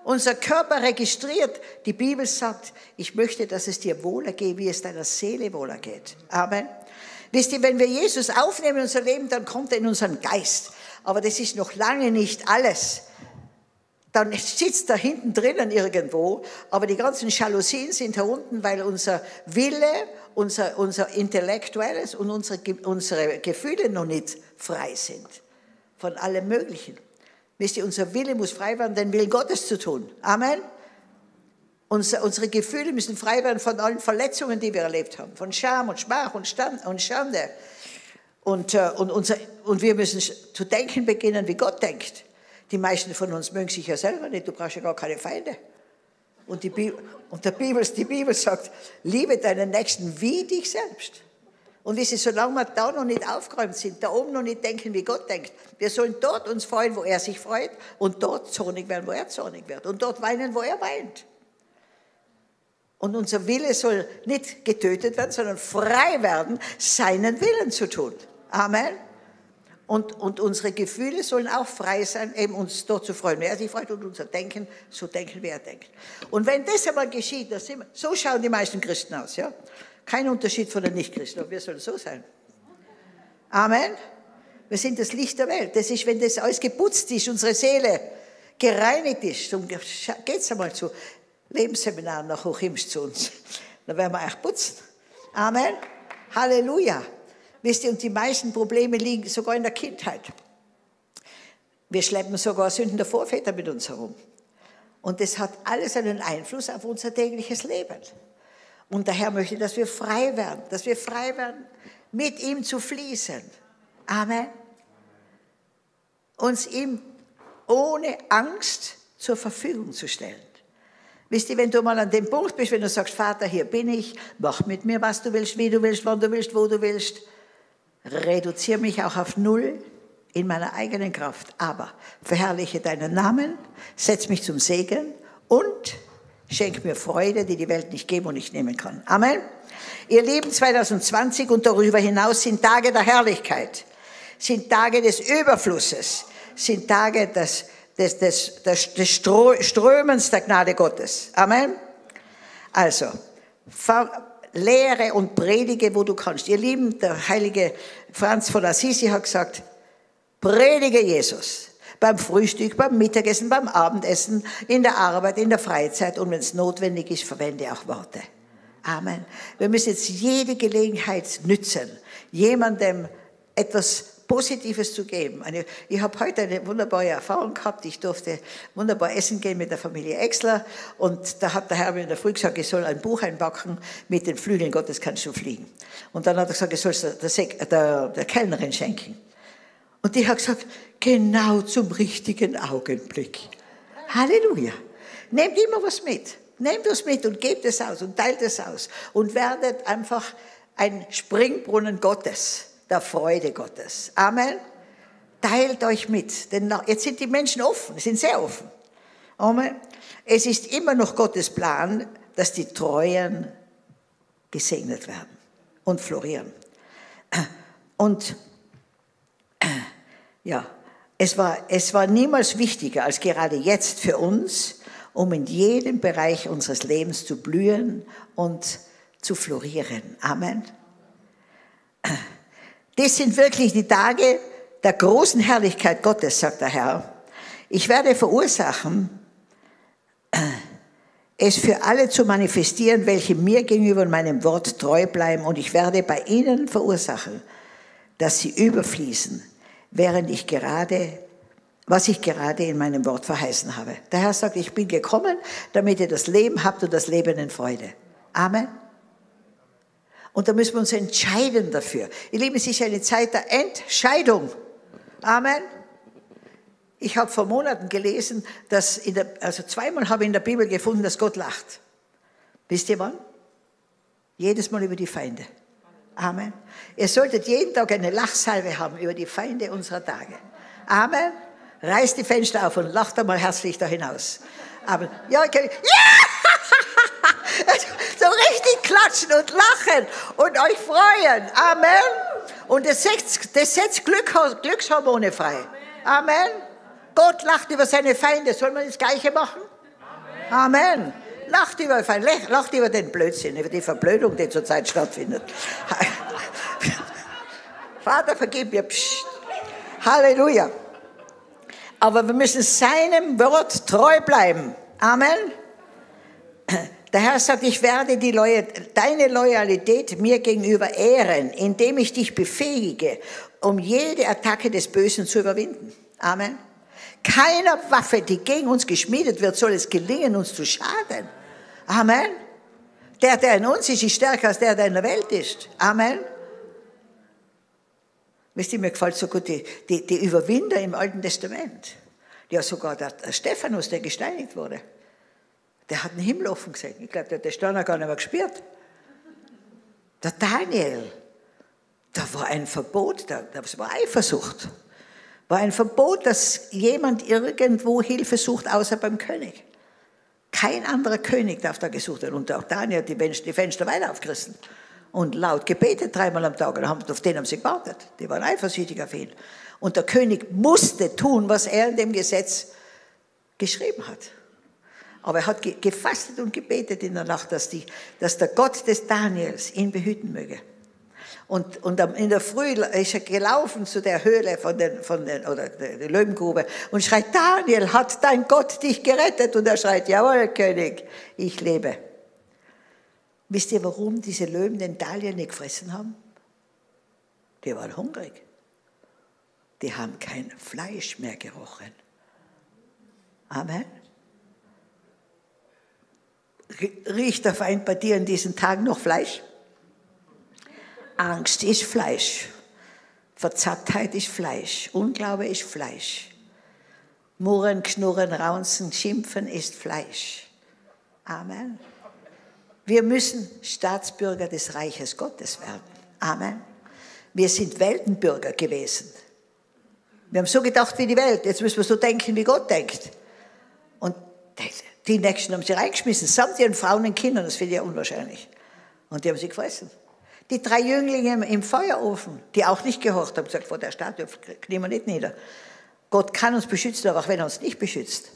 unser Körper registriert. Die Bibel sagt, ich möchte, dass es dir wohler geht, wie es deiner Seele wohler geht. Amen. Wisst ihr, wenn wir Jesus aufnehmen in unser Leben, dann kommt er in unseren Geist. Aber das ist noch lange nicht alles. Dann sitzt er hinten drinnen irgendwo, aber die ganzen Jalousien sind da unten, weil unser Wille, unser, unser Intellektuelles und unsere, unsere Gefühle noch nicht frei sind. Von allem Möglichen. Wisst ihr, unser Wille muss frei werden, den Willen Gottes zu tun. Amen. Unser, unsere Gefühle müssen frei werden von allen Verletzungen, die wir erlebt haben. Von Scham und Schmach und, Stand, und Schande. Und, äh, und, unser, und wir müssen zu denken beginnen, wie Gott denkt. Die meisten von uns mögen sich ja selber nicht. Du brauchst ja gar keine Feinde. Und die Bibel, und der Bibel, die Bibel sagt, liebe deinen Nächsten wie dich selbst. Und wie sie, solange wir da noch nicht aufgeräumt sind, da oben noch nicht denken, wie Gott denkt, wir sollen dort uns freuen, wo er sich freut, und dort zornig werden, wo er zornig wird, und dort weinen, wo er weint. Und unser Wille soll nicht getötet werden, sondern frei werden, seinen Willen zu tun. Amen. Und, und unsere Gefühle sollen auch frei sein, eben uns dort zu freuen. Wer sich freut und unser Denken, so denken, wer denkt. Und wenn das einmal geschieht, so schauen die meisten Christen aus, ja. Kein Unterschied von den Nichtchristen, aber wir sollen so sein. Amen. Wir sind das Licht der Welt. Das ist, wenn das alles geputzt ist, unsere Seele gereinigt ist. Geht geht's einmal zu Lebensseminaren nach Hochimst zu uns. Dann werden wir echt putzen. Amen. Halleluja. Wisst ihr, und die meisten Probleme liegen sogar in der Kindheit. Wir schleppen sogar Sünden der Vorväter mit uns herum. Und das hat alles einen Einfluss auf unser tägliches Leben. Und der Herr möchte, dass wir frei werden, dass wir frei werden, mit ihm zu fließen. Amen. Uns ihm ohne Angst zur Verfügung zu stellen. Wisst ihr, wenn du mal an dem Punkt bist, wenn du sagst, Vater, hier bin ich, mach mit mir, was du willst, wie du willst, wann du willst, wo du willst, reduziere mich auch auf Null in meiner eigenen Kraft, aber verherrliche deinen Namen, setz mich zum Segen und Schenk mir Freude, die die Welt nicht geben und nicht nehmen kann. Amen. Ihr Leben 2020 und darüber hinaus sind Tage der Herrlichkeit, sind Tage des Überflusses, sind Tage des, des, des, des, des Strömens der Gnade Gottes. Amen. Also, lehre und predige, wo du kannst. Ihr Lieben, der heilige Franz von Assisi hat gesagt, predige Jesus beim Frühstück, beim Mittagessen, beim Abendessen, in der Arbeit, in der Freizeit und wenn es notwendig ist, verwende auch Worte. Amen. Wir müssen jetzt jede Gelegenheit nützen, jemandem etwas Positives zu geben. Eine, ich habe heute eine wunderbare Erfahrung gehabt. Ich durfte wunderbar essen gehen mit der Familie Exler und da hat der Herr mir in der Früh gesagt, ich soll ein Buch einpacken mit den Flügeln Gottes kannst du fliegen. Und dann hat er gesagt, ich soll es der, der, der Kellnerin schenken. Und die hat gesagt, genau zum richtigen Augenblick. Halleluja. Nehmt immer was mit. Nehmt was mit und gebt es aus und teilt es aus und werdet einfach ein Springbrunnen Gottes, der Freude Gottes. Amen. Teilt euch mit, denn jetzt sind die Menschen offen, sind sehr offen. Amen. Es ist immer noch Gottes Plan, dass die Treuen gesegnet werden und florieren. Und ja, es war, es war niemals wichtiger als gerade jetzt für uns, um in jedem Bereich unseres Lebens zu blühen und zu florieren. Amen. Das sind wirklich die Tage der großen Herrlichkeit Gottes, sagt der Herr. Ich werde verursachen, [CLEARS THROAT] es für alle zu manifestieren, welche mir gegenüber meinem Wort treu bleiben, und ich werde bei ihnen verursachen, dass sie überfließen während ich gerade, was ich gerade in meinem Wort verheißen habe. Der Herr sagt, ich bin gekommen, damit ihr das Leben habt und das Leben in Freude. Amen. Und da müssen wir uns entscheiden dafür. Ihr Lieben, es ist eine Zeit der Entscheidung. Amen. Ich habe vor Monaten gelesen, dass in der, also zweimal habe ich in der Bibel gefunden, dass Gott lacht. Wisst ihr wann? Jedes Mal über die Feinde. Amen. Ihr solltet jeden Tag eine Lachsalve haben über die Feinde unserer Tage. Amen. Reißt die Fenster auf und lacht einmal herzlich da hinaus. Aber, ja, ja! [LAUGHS] So richtig klatschen und lachen und euch freuen. Amen. Und das setzt, das setzt Glück, Glückshormone frei. Amen. Gott lacht über seine Feinde. Soll man das Gleiche machen? Amen. Amen. Lacht über, lacht über den Blödsinn, über die Verblödung, die zurzeit stattfindet. [LAUGHS] Vater, vergib mir. Psst. Halleluja. Aber wir müssen seinem Wort treu bleiben. Amen. Der Herr sagt, ich werde die Loyal, deine Loyalität mir gegenüber ehren, indem ich dich befähige, um jede Attacke des Bösen zu überwinden. Amen. Keiner Waffe, die gegen uns geschmiedet wird, soll es gelingen, uns zu schaden. Amen. Der, der in uns ist, ist stärker als der, der in der Welt ist. Amen. Wisst ihr, mir gefällt so gut die, die, die Überwinder im Alten Testament. Ja, sogar der, der Stephanus, der gesteinigt wurde. Der hat den Himmel offen gesehen. Ich glaube, der hat den Steiner gar nicht mehr gespürt. Der Daniel, da war ein Verbot, das war Eifersucht. War ein Verbot, dass jemand irgendwo Hilfe sucht, außer beim König. Kein anderer König darf da gesucht werden. Und auch Daniel hat die Fenster weiter aufgerissen und laut gebetet dreimal am Tag. Und auf den haben sie gewartet. Die waren eifersüchtig auf ihn. Und der König musste tun, was er in dem Gesetz geschrieben hat. Aber er hat gefastet und gebetet in der Nacht, dass, die, dass der Gott des Daniels ihn behüten möge. Und, und in der Früh ist er gelaufen zu der Höhle von den, von den, oder der Löwengrube und schreit, Daniel, hat dein Gott dich gerettet? Und er schreit, jawohl, König, ich lebe. Wisst ihr, warum diese Löwen den Daniel nicht gefressen haben? Die waren hungrig. Die haben kein Fleisch mehr gerochen. Amen. Riecht der Feind bei dir in diesen Tagen noch Fleisch? Angst ist Fleisch. Verzerrtheit ist Fleisch. Unglaube ist Fleisch. Murren, Knurren, Raunzen, Schimpfen ist Fleisch. Amen. Wir müssen Staatsbürger des Reiches Gottes werden. Amen. Wir sind Weltenbürger gewesen. Wir haben so gedacht wie die Welt. Jetzt müssen wir so denken, wie Gott denkt. Und die Nächsten haben sie reingeschmissen, samt ihren Frauen und Kindern, das finde ich ja unwahrscheinlich. Und die haben sie gefressen. Die drei Jünglinge im Feuerofen, die auch nicht gehorcht haben, gesagt, vor der Statue knien wir nicht nieder. Gott kann uns beschützen, aber auch wenn er uns nicht beschützt,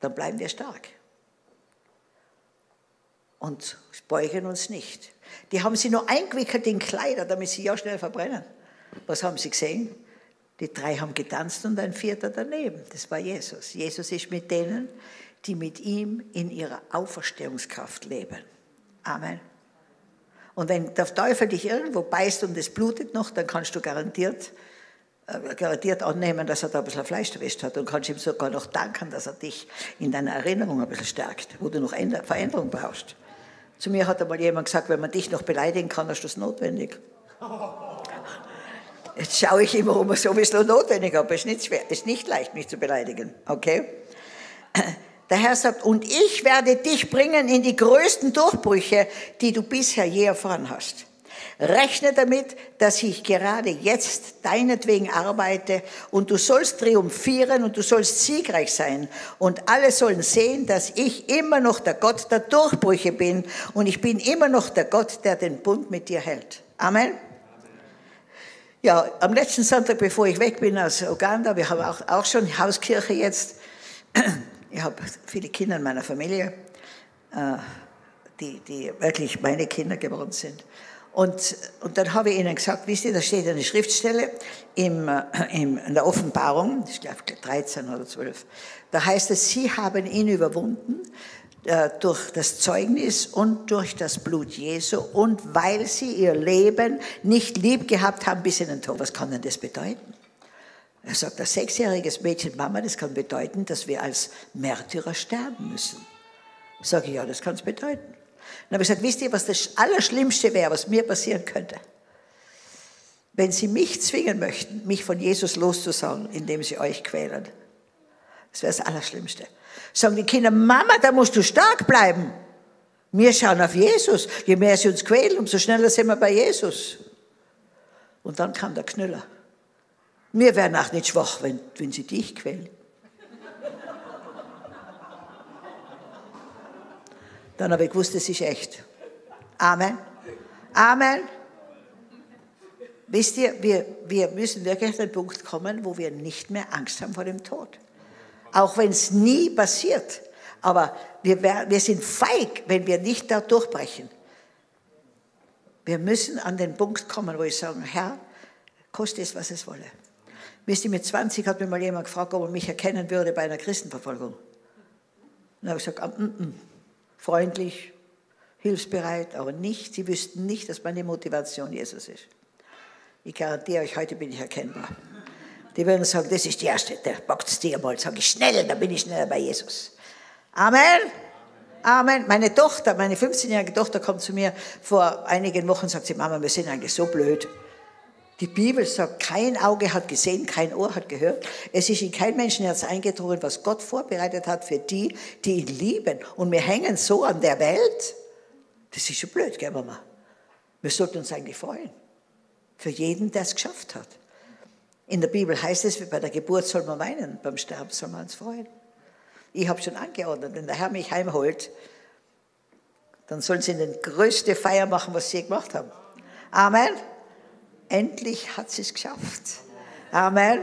dann bleiben wir stark. Und beugen uns nicht. Die haben sie nur eingewickelt in Kleider, damit sie ja schnell verbrennen. Was haben sie gesehen? Die drei haben getanzt und ein vierter daneben. Das war Jesus. Jesus ist mit denen, die mit ihm in ihrer Auferstehungskraft leben. Amen. Und wenn der Teufel dich irgendwo beißt und es blutet noch, dann kannst du garantiert, äh, garantiert annehmen, dass er da ein bisschen Fleisch erwischt hat und kannst ihm sogar noch danken, dass er dich in deiner Erinnerung ein bisschen stärkt, wo du noch Veränderung brauchst. Zu mir hat einmal jemand gesagt, wenn man dich noch beleidigen kann, hast du es notwendig. [LAUGHS] Jetzt schaue ich immer, ob man sowieso notwendig habe. Es ist nicht, schwer, es ist nicht leicht, mich zu beleidigen. Okay? Der Herr sagt, und ich werde dich bringen in die größten Durchbrüche, die du bisher je erfahren hast. Rechne damit, dass ich gerade jetzt deinetwegen arbeite und du sollst triumphieren und du sollst siegreich sein und alle sollen sehen, dass ich immer noch der Gott der Durchbrüche bin und ich bin immer noch der Gott, der den Bund mit dir hält. Amen. Ja, am letzten Sonntag, bevor ich weg bin aus Uganda, wir haben auch, auch schon Hauskirche jetzt, ich habe viele Kinder in meiner Familie, äh, die, die wirklich meine Kinder geworden sind. Und, und dann habe ich ihnen gesagt, wisst ihr, da steht eine Schriftstelle im, äh, im, in der Offenbarung, ich glaube 13 oder 12, da heißt es, sie haben ihn überwunden äh, durch das Zeugnis und durch das Blut Jesu und weil sie ihr Leben nicht lieb gehabt haben bis in den Tod. Was kann denn das bedeuten? Er sagt, das sechsjähriges Mädchen, Mama, das kann bedeuten, dass wir als Märtyrer sterben müssen. Sage ich, ja, das kann es bedeuten. Dann habe ich gesagt, wisst ihr, was das Allerschlimmste wäre, was mir passieren könnte? Wenn sie mich zwingen möchten, mich von Jesus loszusagen, indem sie euch quälen. Das wäre das Allerschlimmste. Sagen die Kinder, Mama, da musst du stark bleiben. Wir schauen auf Jesus. Je mehr sie uns quälen, umso schneller sind wir bei Jesus. Und dann kam der Knüller. Wir werden auch nicht schwach, wenn, wenn sie dich quälen. Dann habe ich gewusst, es ist echt. Amen. Amen. Wisst ihr, wir, wir müssen wirklich an den Punkt kommen, wo wir nicht mehr Angst haben vor dem Tod. Auch wenn es nie passiert. Aber wir, wir sind feig, wenn wir nicht da durchbrechen. Wir müssen an den Punkt kommen, wo ich sage, Herr, koste es, was es wolle. Wisst ihr, mit 20 hat mir mal jemand gefragt, ob er mich erkennen würde bei einer Christenverfolgung. Dann habe ich gesagt, ah, mm, mm freundlich, hilfsbereit, aber nicht, sie wüssten nicht, dass meine Motivation Jesus ist. Ich garantiere euch, heute bin ich erkennbar. Die würden sagen, das ist die erste, der packt es dir mal, sage ich schnell, dann bin ich schneller bei Jesus. Amen. Amen. Meine Tochter, meine 15-jährige Tochter kommt zu mir vor einigen Wochen und sagt sie, Mama, wir sind eigentlich so blöd. Die Bibel sagt, kein Auge hat gesehen, kein Ohr hat gehört. Es ist in kein Menschenherz eingedrungen, was Gott vorbereitet hat für die, die ihn lieben. Und wir hängen so an der Welt. Das ist schon blöd, gell, Mama? Wir sollten uns eigentlich freuen. Für jeden, der es geschafft hat. In der Bibel heißt es, bei der Geburt soll man weinen, beim Sterben soll man uns freuen. Ich habe schon angeordnet, wenn der Herr mich heimholt, dann sollen sie eine größte Feier machen, was sie gemacht haben. Amen. Endlich hat sie es geschafft. Amen.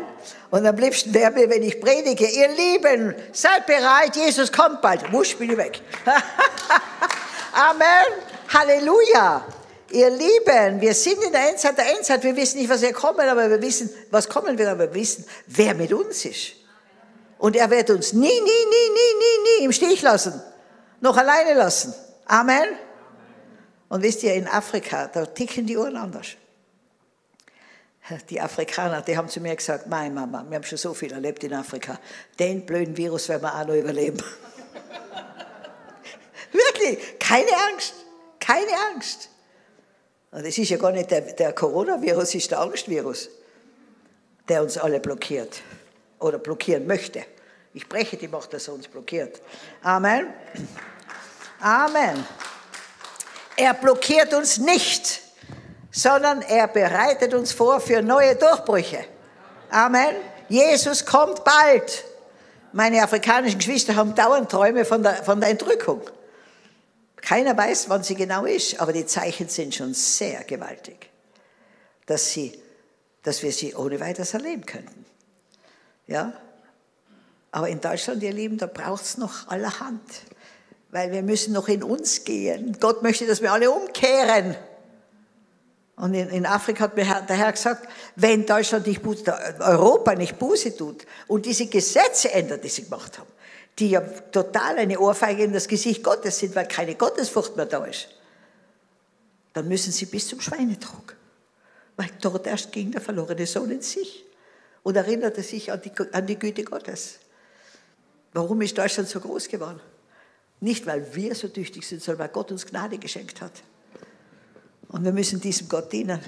Und am liebsten wäre mir, wenn ich predige, ihr Lieben, seid bereit, Jesus kommt bald. Wusch, bin ich weg. [LAUGHS] Amen. Halleluja. Ihr Lieben, wir sind in der Endzeit der Endzeit. Wir wissen nicht, was wir kommen, aber wir wissen, was kommen wird, aber wir wissen, wer mit uns ist. Und er wird uns nie, nie, nie, nie, nie, nie im Stich lassen. Noch alleine lassen. Amen. Und wisst ihr, in Afrika, da ticken die Uhren anders. Die Afrikaner, die haben zu mir gesagt, meine Mama, wir haben schon so viel erlebt in Afrika, den blöden Virus werden wir auch noch überleben. [LAUGHS] Wirklich, keine Angst, keine Angst. Und es ist ja gar nicht der, der Coronavirus, ist der Angstvirus, der uns alle blockiert oder blockieren möchte. Ich breche die Macht, dass er uns blockiert. Amen. Amen. Er blockiert uns nicht sondern er bereitet uns vor für neue Durchbrüche. Amen. Jesus kommt bald. Meine afrikanischen Geschwister haben dauernd Träume von der, von der Entrückung. Keiner weiß, wann sie genau ist, aber die Zeichen sind schon sehr gewaltig, dass, sie, dass wir sie ohne weiteres erleben könnten. Ja? Aber in Deutschland, ihr Lieben, da braucht es noch allerhand, weil wir müssen noch in uns gehen. Gott möchte, dass wir alle umkehren. Und in, Afrika hat mir der Herr gesagt, wenn Deutschland nicht Buße, Europa nicht Buße tut und diese Gesetze ändert, die sie gemacht haben, die ja total eine Ohrfeige in das Gesicht Gottes sind, weil keine Gottesfurcht mehr da ist, dann müssen sie bis zum Schweinetrog. Weil dort erst ging der verlorene Sohn in sich und erinnerte sich an die, an die Güte Gottes. Warum ist Deutschland so groß geworden? Nicht, weil wir so tüchtig sind, sondern weil Gott uns Gnade geschenkt hat. Und wir müssen diesem Gott dienen.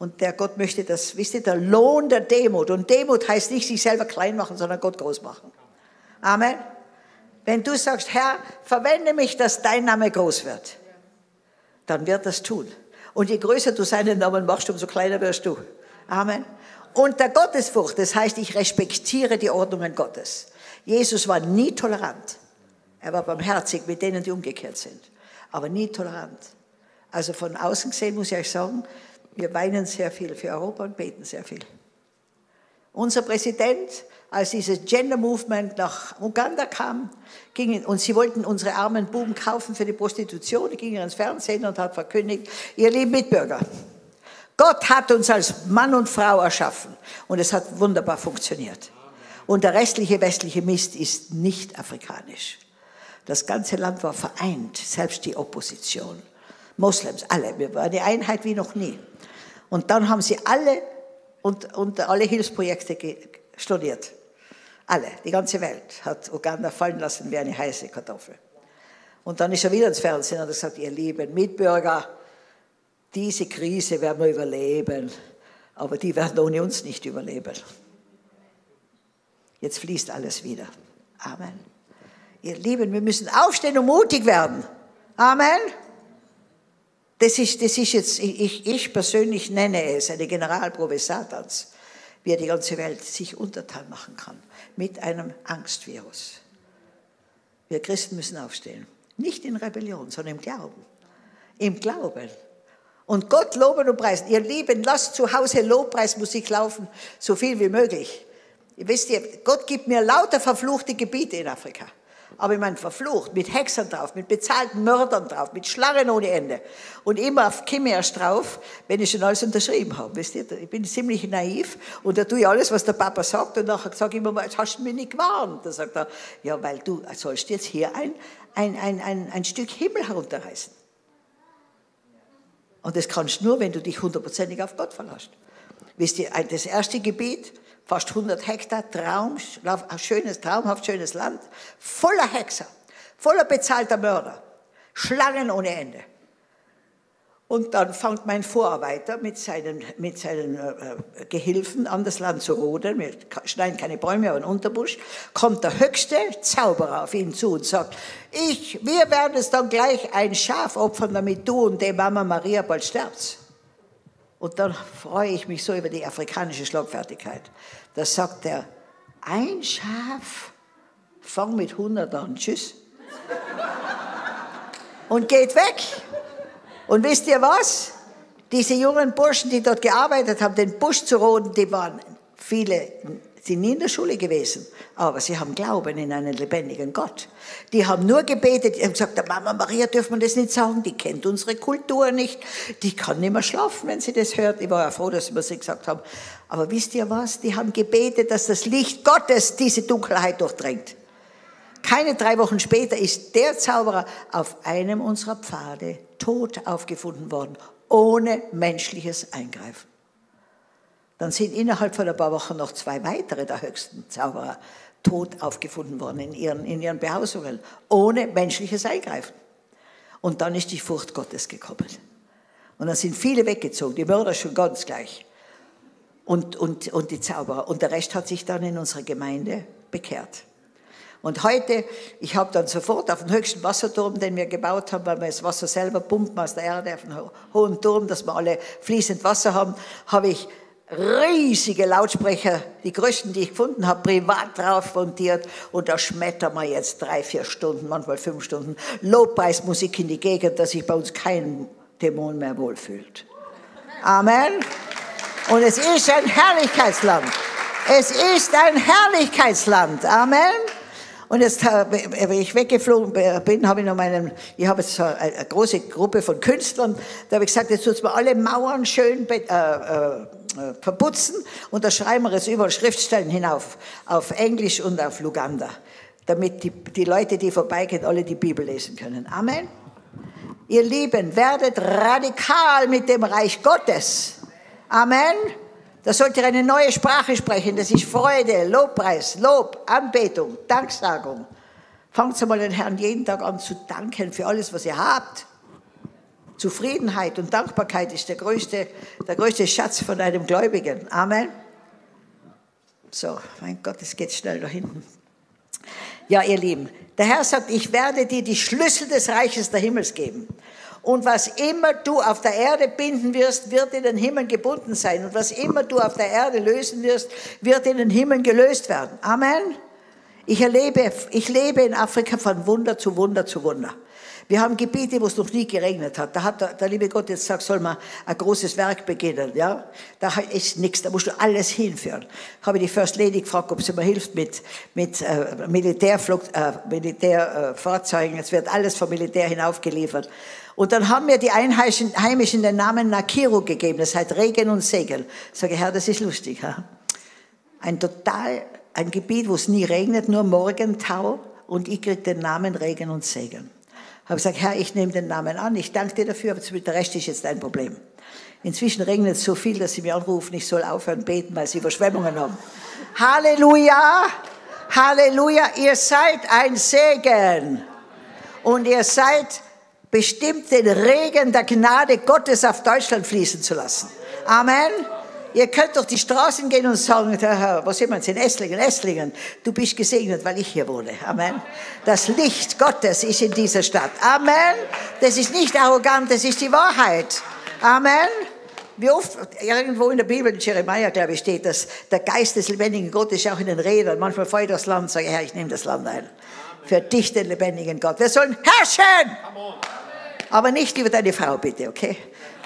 Und der Gott möchte das, wisst ihr, der Lohn der Demut. Und Demut heißt nicht sich selber klein machen, sondern Gott groß machen. Amen. Wenn du sagst, Herr, verwende mich, dass dein Name groß wird, dann wird das tun. Und je größer du seinen Namen machst, umso kleiner wirst du. Amen. Und der Gottesfurcht, das heißt, ich respektiere die Ordnungen Gottes. Jesus war nie tolerant. Er war barmherzig mit denen, die umgekehrt sind. Aber nie tolerant. Also von außen gesehen muss ich euch sagen, wir weinen sehr viel für Europa und beten sehr viel. Unser Präsident, als dieses Gender Movement nach Uganda kam, ging, und sie wollten unsere armen Buben kaufen für die Prostitution, ging ins Fernsehen und hat verkündigt, ihr lieben Mitbürger, Gott hat uns als Mann und Frau erschaffen und es hat wunderbar funktioniert. Und der restliche westliche Mist ist nicht afrikanisch. Das ganze Land war vereint, selbst die Opposition. Moslems, alle. Wir waren eine Einheit wie noch nie. Und dann haben sie alle und, und alle Hilfsprojekte studiert. Alle, die ganze Welt hat Uganda fallen lassen wie eine heiße Kartoffel. Und dann ist er wieder ins Fernsehen und hat gesagt, ihr lieben Mitbürger, diese Krise werden wir überleben, aber die werden ohne uns nicht überleben. Jetzt fließt alles wieder. Amen. Ihr Lieben, wir müssen aufstehen und mutig werden. Amen. Das ist, das ist jetzt, ich, ich persönlich nenne es eine Generalprobe Satans, wie er die ganze Welt sich untertan machen kann mit einem Angstvirus. Wir Christen müssen aufstehen. Nicht in Rebellion, sondern im Glauben. Im Glauben. Und Gott loben und preisen. Ihr Lieben, lasst zu Hause Lobpreismusik laufen, so viel wie möglich. Ihr wisst ihr, Gott gibt mir lauter verfluchte Gebiete in Afrika aber ich meine verflucht, mit Hexern drauf, mit bezahlten Mördern drauf, mit Schlangen ohne Ende. Und immer komme ich erst drauf, wenn ich schon alles unterschrieben habe. Wisst ihr? Ich bin ziemlich naiv und da tue ich alles, was der Papa sagt und nachher sage ich immer, jetzt hast du mich nicht gewarnt. Da sagt er, ja, weil du sollst jetzt hier ein, ein, ein, ein, ein Stück Himmel herunterreißen. Und das kannst du nur, wenn du dich hundertprozentig auf Gott verlässt. Wisst ihr, das erste Gebiet, fast 100 Hektar, Traum, schönes, traumhaft schönes Land, voller Hexer, voller bezahlter Mörder, Schlangen ohne Ende. Und dann fängt mein Vorarbeiter mit seinen, mit seinen äh, Gehilfen an, das Land zu roden. Wir schneiden keine Bäume, aber einen Unterbusch. Kommt der höchste Zauberer auf ihn zu und sagt, ich, wir werden es dann gleich ein Schaf opfern, damit du und die Mama Maria bald sterbst. Und dann freue ich mich so über die afrikanische Schlagfertigkeit. Da sagt er, ein Schaf, fang mit 100 an, tschüss. Und geht weg. Und wisst ihr was? Diese jungen Burschen, die dort gearbeitet haben, den Busch zu roden, die waren viele sind nie in der Schule gewesen, aber sie haben Glauben in einen lebendigen Gott. Die haben nur gebetet, die haben gesagt, der Mama Maria dürfen wir das nicht sagen, die kennt unsere Kultur nicht, die kann nicht mehr schlafen, wenn sie das hört. Ich war ja froh, dass wir sie gesagt haben. Aber wisst ihr was? Die haben gebetet, dass das Licht Gottes diese Dunkelheit durchdringt. Keine drei Wochen später ist der Zauberer auf einem unserer Pfade tot aufgefunden worden, ohne menschliches Eingreifen. Dann sind innerhalb von ein paar Wochen noch zwei weitere der höchsten Zauberer tot aufgefunden worden in ihren, in ihren Behausungen, ohne menschliches Eingreifen. Und dann ist die Furcht Gottes gekommen. Und dann sind viele weggezogen, die Mörder schon ganz gleich. Und, und, und die Zauberer. Und der Rest hat sich dann in unserer Gemeinde bekehrt. Und heute, ich habe dann sofort auf den höchsten Wasserturm, den wir gebaut haben, weil wir das Wasser selber pumpen aus der Erde auf einen hohen Turm, dass wir alle fließend Wasser haben, habe ich riesige Lautsprecher, die größten, die ich gefunden habe, privat drauf montiert. Und da schmettern wir jetzt drei, vier Stunden, manchmal fünf Stunden Lobpreismusik in die Gegend, dass sich bei uns kein Dämon mehr wohlfühlt. Amen. Und es ist ein Herrlichkeitsland. Es ist ein Herrlichkeitsland. Amen. Und jetzt, wenn ich weggeflogen bin, habe ich noch meinen, ich habe jetzt eine große Gruppe von Künstlern, da habe ich gesagt, jetzt tut mal alle Mauern schön äh, äh, äh, verputzen und da schreiben wir jetzt überall Schriftstellen hinauf, auf Englisch und auf Luganda, damit die, die Leute, die vorbeigehen, alle die Bibel lesen können. Amen. Ihr Lieben, werdet radikal mit dem Reich Gottes. Amen. Da sollt ihr eine neue Sprache sprechen. Das ist Freude, Lobpreis, Lob, Anbetung, Danksagung. Fangt mal den Herrn jeden Tag an zu danken für alles, was ihr habt. Zufriedenheit und Dankbarkeit ist der größte, der größte Schatz von einem Gläubigen. Amen. So, mein Gott, es geht schnell da hinten. Ja, ihr Lieben, der Herr sagt, ich werde dir die Schlüssel des Reiches der Himmels geben. Und was immer du auf der Erde binden wirst, wird in den Himmel gebunden sein. Und was immer du auf der Erde lösen wirst, wird in den Himmel gelöst werden. Amen. Ich erlebe, ich lebe in Afrika von Wunder zu Wunder zu Wunder. Wir haben Gebiete, wo es noch nie geregnet hat. Da hat der, der liebe Gott jetzt gesagt, soll man ein großes Werk beginnen. Ja? Da ist nichts, da musst du alles hinführen. Habe ich die First Lady gefragt, ob sie mir hilft mit, mit äh, Militärflug, äh, Militärfahrzeugen. Es wird alles vom Militär hinaufgeliefert. Und dann haben mir die Einheimischen, Heimischen den Namen Nakiro gegeben, das heißt Regen und Segen. Ich sage, Herr, das ist lustig. Ja? Ein total, ein Gebiet, wo es nie regnet, nur Morgentau und ich kriege den Namen Regen und Segen habe gesagt, Herr, ich nehme den Namen an, ich danke dir dafür, aber der Rest ist jetzt dein Problem. Inzwischen regnet es so viel, dass sie mir anrufen, ich soll aufhören beten, weil sie Überschwemmungen haben. Halleluja! Halleluja! Ihr seid ein Segen. Und ihr seid bestimmt, den Regen der Gnade Gottes auf Deutschland fließen zu lassen. Amen. Ihr könnt durch die Straßen gehen und sagen, Herr, was sind wir jetzt in Esslingen? Esslingen, du bist gesegnet, weil ich hier wohne. Amen. Das Licht Gottes ist in dieser Stadt. Amen. Das ist nicht arrogant, das ist die Wahrheit. Amen. Wie oft, irgendwo in der Bibel, in Jeremia, glaube ich, steht, dass der Geist des lebendigen Gottes auch in den Rädern. Manchmal fahre ich durchs Land, sage, Herr, ich nehme das Land ein. Für dich, den lebendigen Gott. Wir sollen herrschen! Aber nicht über deine Frau, bitte, okay?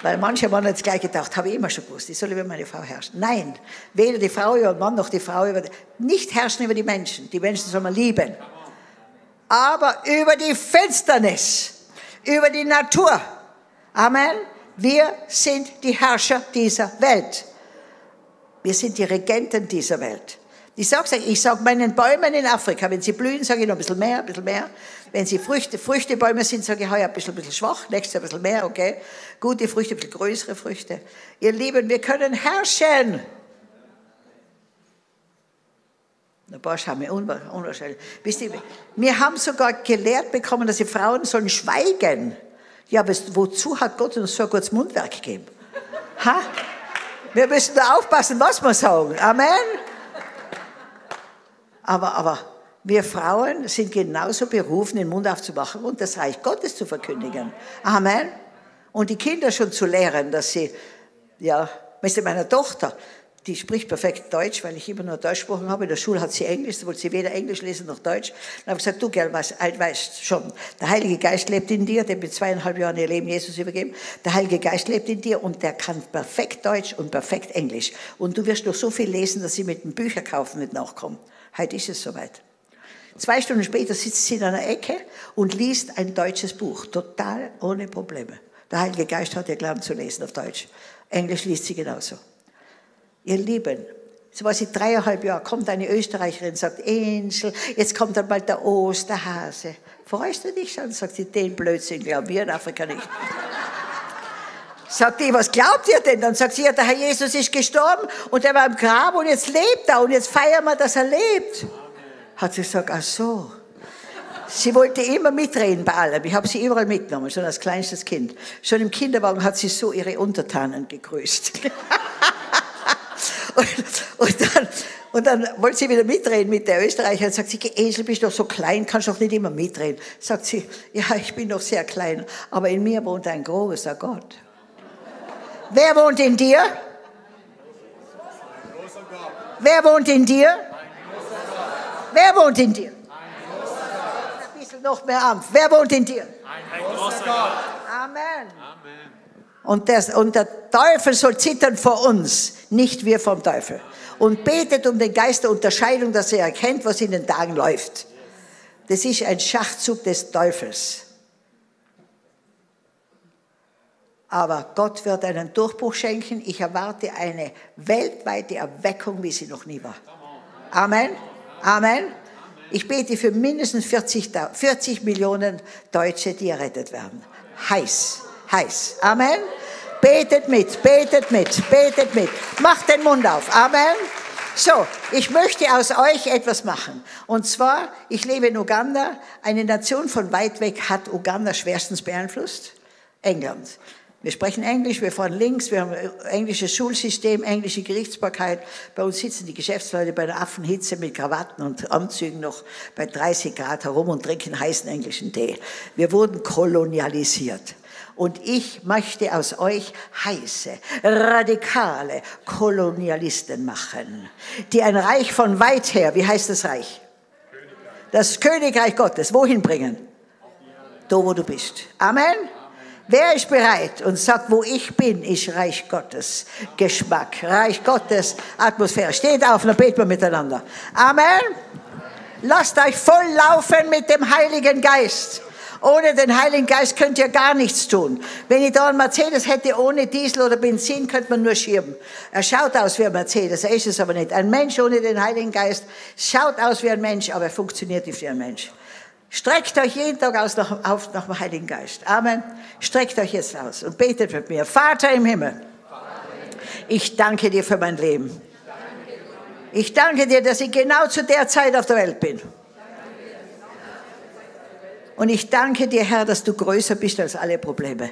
Weil manche haben jetzt gleich gedacht, habe ich immer schon gewusst, ich soll über meine Frau herrschen. Nein, weder die Frau über den Mann noch die Frau über, nicht herrschen über die Menschen. Die Menschen soll man lieben. Aber über die Finsternis, über die Natur. Amen. Wir sind die Herrscher dieser Welt. Wir sind die Regenten dieser Welt. Ich sage ich sag meinen Bäumen in Afrika, wenn sie blühen, sage ich noch ein bisschen mehr, ein bisschen mehr. Wenn sie Früchte, Früchtebäume sind, sage ich heuer ein bisschen, ein bisschen schwach, nächstes Jahr ein bisschen mehr, okay. Gute Früchte, ein bisschen größere Früchte. Ihr Lieben, wir können herrschen. Ein paar schauen mir unwahrscheinlich. Wisst ihr, wir haben sogar gelehrt bekommen, dass die Frauen sollen schweigen. Ja, aber wozu hat Gott uns so ein gutes Mundwerk gegeben? Ha? Wir müssen da aufpassen, was wir sagen. Amen. Aber, aber wir Frauen sind genauso berufen, den Mund aufzumachen und das Reich Gottes zu verkündigen. Amen. Und die Kinder schon zu lehren, dass sie, ja, weißt meiner Tochter, die spricht perfekt Deutsch, weil ich immer nur Deutsch gesprochen habe. In der Schule hat sie Englisch, da wollte sie weder Englisch lesen noch Deutsch. Dann habe ich gesagt, du, Gell, weißt, weißt schon, der Heilige Geist lebt in dir, der mit zweieinhalb Jahren ihr Leben Jesus übergeben. Der Heilige Geist lebt in dir und der kann perfekt Deutsch und perfekt Englisch. Und du wirst noch so viel lesen, dass sie mit dem Bücherkaufen mit nachkommen. Heute ist es soweit. Zwei Stunden später sitzt sie in einer Ecke und liest ein deutsches Buch, total ohne Probleme. Der Heilige Geist hat ihr gelernt zu lesen auf Deutsch. Englisch liest sie genauso. Ihr Lieben, so war sie dreieinhalb Jahre, kommt eine Österreicherin, sagt, Angel, jetzt kommt dann bald der Osterhase. Freust du dich schon? Sagt sie, den Blödsinn glauben wir in Afrika nicht. Sagt die, was glaubt ihr denn? Dann sagt sie, ja, der Herr Jesus ist gestorben und er war im Grab und jetzt lebt er und jetzt feiern wir, dass er lebt. Hat sie gesagt, ach so. Sie wollte immer mitreden bei allem. Ich habe sie überall mitgenommen, schon als kleinstes Kind. Schon im Kinderwagen hat sie so ihre Untertanen gegrüßt. [LAUGHS] Und, und, dann, und dann wollte sie wieder mitreden mit der Österreicherin. Sagt sie, Esel, bist doch so klein, kannst doch nicht immer mitreden. Sagt sie, ja, ich bin noch sehr klein, aber in mir wohnt ein großer Gott. Wer wohnt in dir? Wer wohnt in dir? Wer wohnt in dir? Ein bisschen noch mehr Ampf. Wer wohnt in dir? Ein großer Gott. Amen. Und, das, und der Teufel soll zittern vor uns, nicht wir vom Teufel. Und betet um den Geist der Unterscheidung, dass er erkennt, was in den Tagen läuft. Das ist ein Schachzug des Teufels. Aber Gott wird einen Durchbruch schenken. Ich erwarte eine weltweite Erweckung, wie sie noch nie war. Amen. Amen. Ich bete für mindestens 40, 40 Millionen Deutsche, die errettet werden. Heiß heiß. Amen. Betet mit, betet mit, betet mit. Macht den Mund auf. Amen. So, ich möchte aus euch etwas machen. Und zwar, ich lebe in Uganda. Eine Nation von weit weg hat Uganda schwerstens beeinflusst. England. Wir sprechen Englisch, wir fahren links, wir haben ein englisches Schulsystem, englische Gerichtsbarkeit. Bei uns sitzen die Geschäftsleute bei der Affenhitze mit Krawatten und Anzügen noch bei 30 Grad herum und trinken heißen englischen Tee. Wir wurden kolonialisiert. Und ich möchte aus euch heiße, radikale Kolonialisten machen, die ein Reich von weit her, wie heißt das Reich? Das Königreich Gottes, wohin bringen? Da, wo du bist. Amen. Wer ist bereit und sagt, wo ich bin, ist Reich Gottes Geschmack, Reich Gottes Atmosphäre. Steht auf, dann beten wir miteinander. Amen. Lasst euch voll laufen mit dem Heiligen Geist. Ohne den Heiligen Geist könnt ihr gar nichts tun. Wenn ich da einen Mercedes hätte ohne Diesel oder Benzin, könnte man nur schieben. Er schaut aus wie ein Mercedes, er ist es aber nicht. Ein Mensch ohne den Heiligen Geist schaut aus wie ein Mensch, aber er funktioniert nicht wie ein Mensch. Streckt euch jeden Tag aus nach, auf nach dem Heiligen Geist. Amen. Streckt euch jetzt aus und betet mit mir. Vater im Himmel, ich danke dir für mein Leben. Ich danke dir, dass ich genau zu der Zeit auf der Welt bin Und ich danke dir, Herr, dass du größer bist als alle Probleme.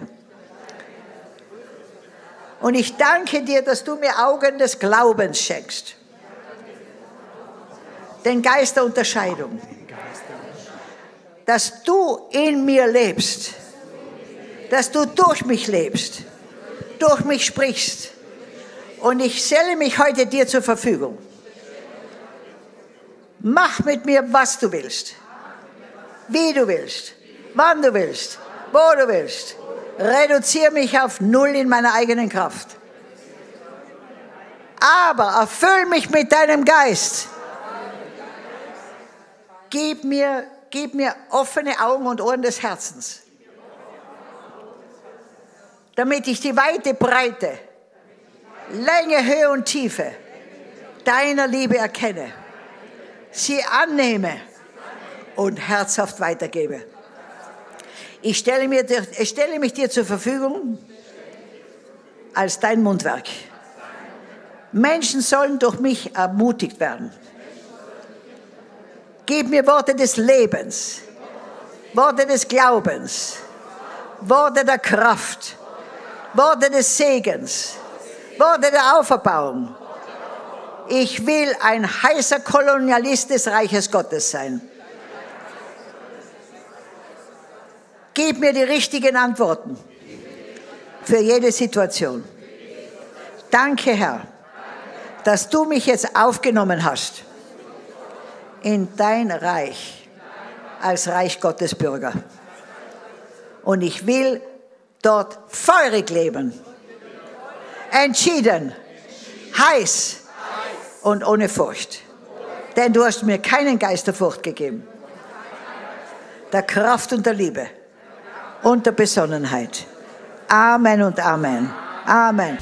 Und ich danke dir, dass du mir Augen des Glaubens schenkst. Den Geist der Unterscheidung. Dass du in mir lebst. Dass du durch mich lebst. Durch mich sprichst. Und ich stelle mich heute dir zur Verfügung. Mach mit mir, was du willst. Wie du willst. Wann du willst. Wo du willst reduziere mich auf Null in meiner eigenen Kraft. Aber erfüll mich mit deinem Geist. Gib mir, gib mir offene Augen und Ohren des Herzens, damit ich die weite Breite, Länge, Höhe und Tiefe deiner Liebe erkenne, sie annehme und herzhaft weitergebe. Ich stelle, mir, ich stelle mich dir zur Verfügung als dein Mundwerk. Menschen sollen durch mich ermutigt werden. Gib mir Worte des Lebens, Worte des Glaubens, Worte der Kraft, Worte des Segens, Worte der Auferbauung. Ich will ein heißer Kolonialist des Reiches Gottes sein. Gib mir die richtigen Antworten für jede Situation. Danke, Herr, dass du mich jetzt aufgenommen hast in dein Reich als Reich Gottes Bürger. Und ich will dort feurig leben, entschieden, heiß und ohne Furcht. Denn du hast mir keinen Geist der Furcht gegeben, der Kraft und der Liebe und der Besonnenheit. Amen und Amen. Amen.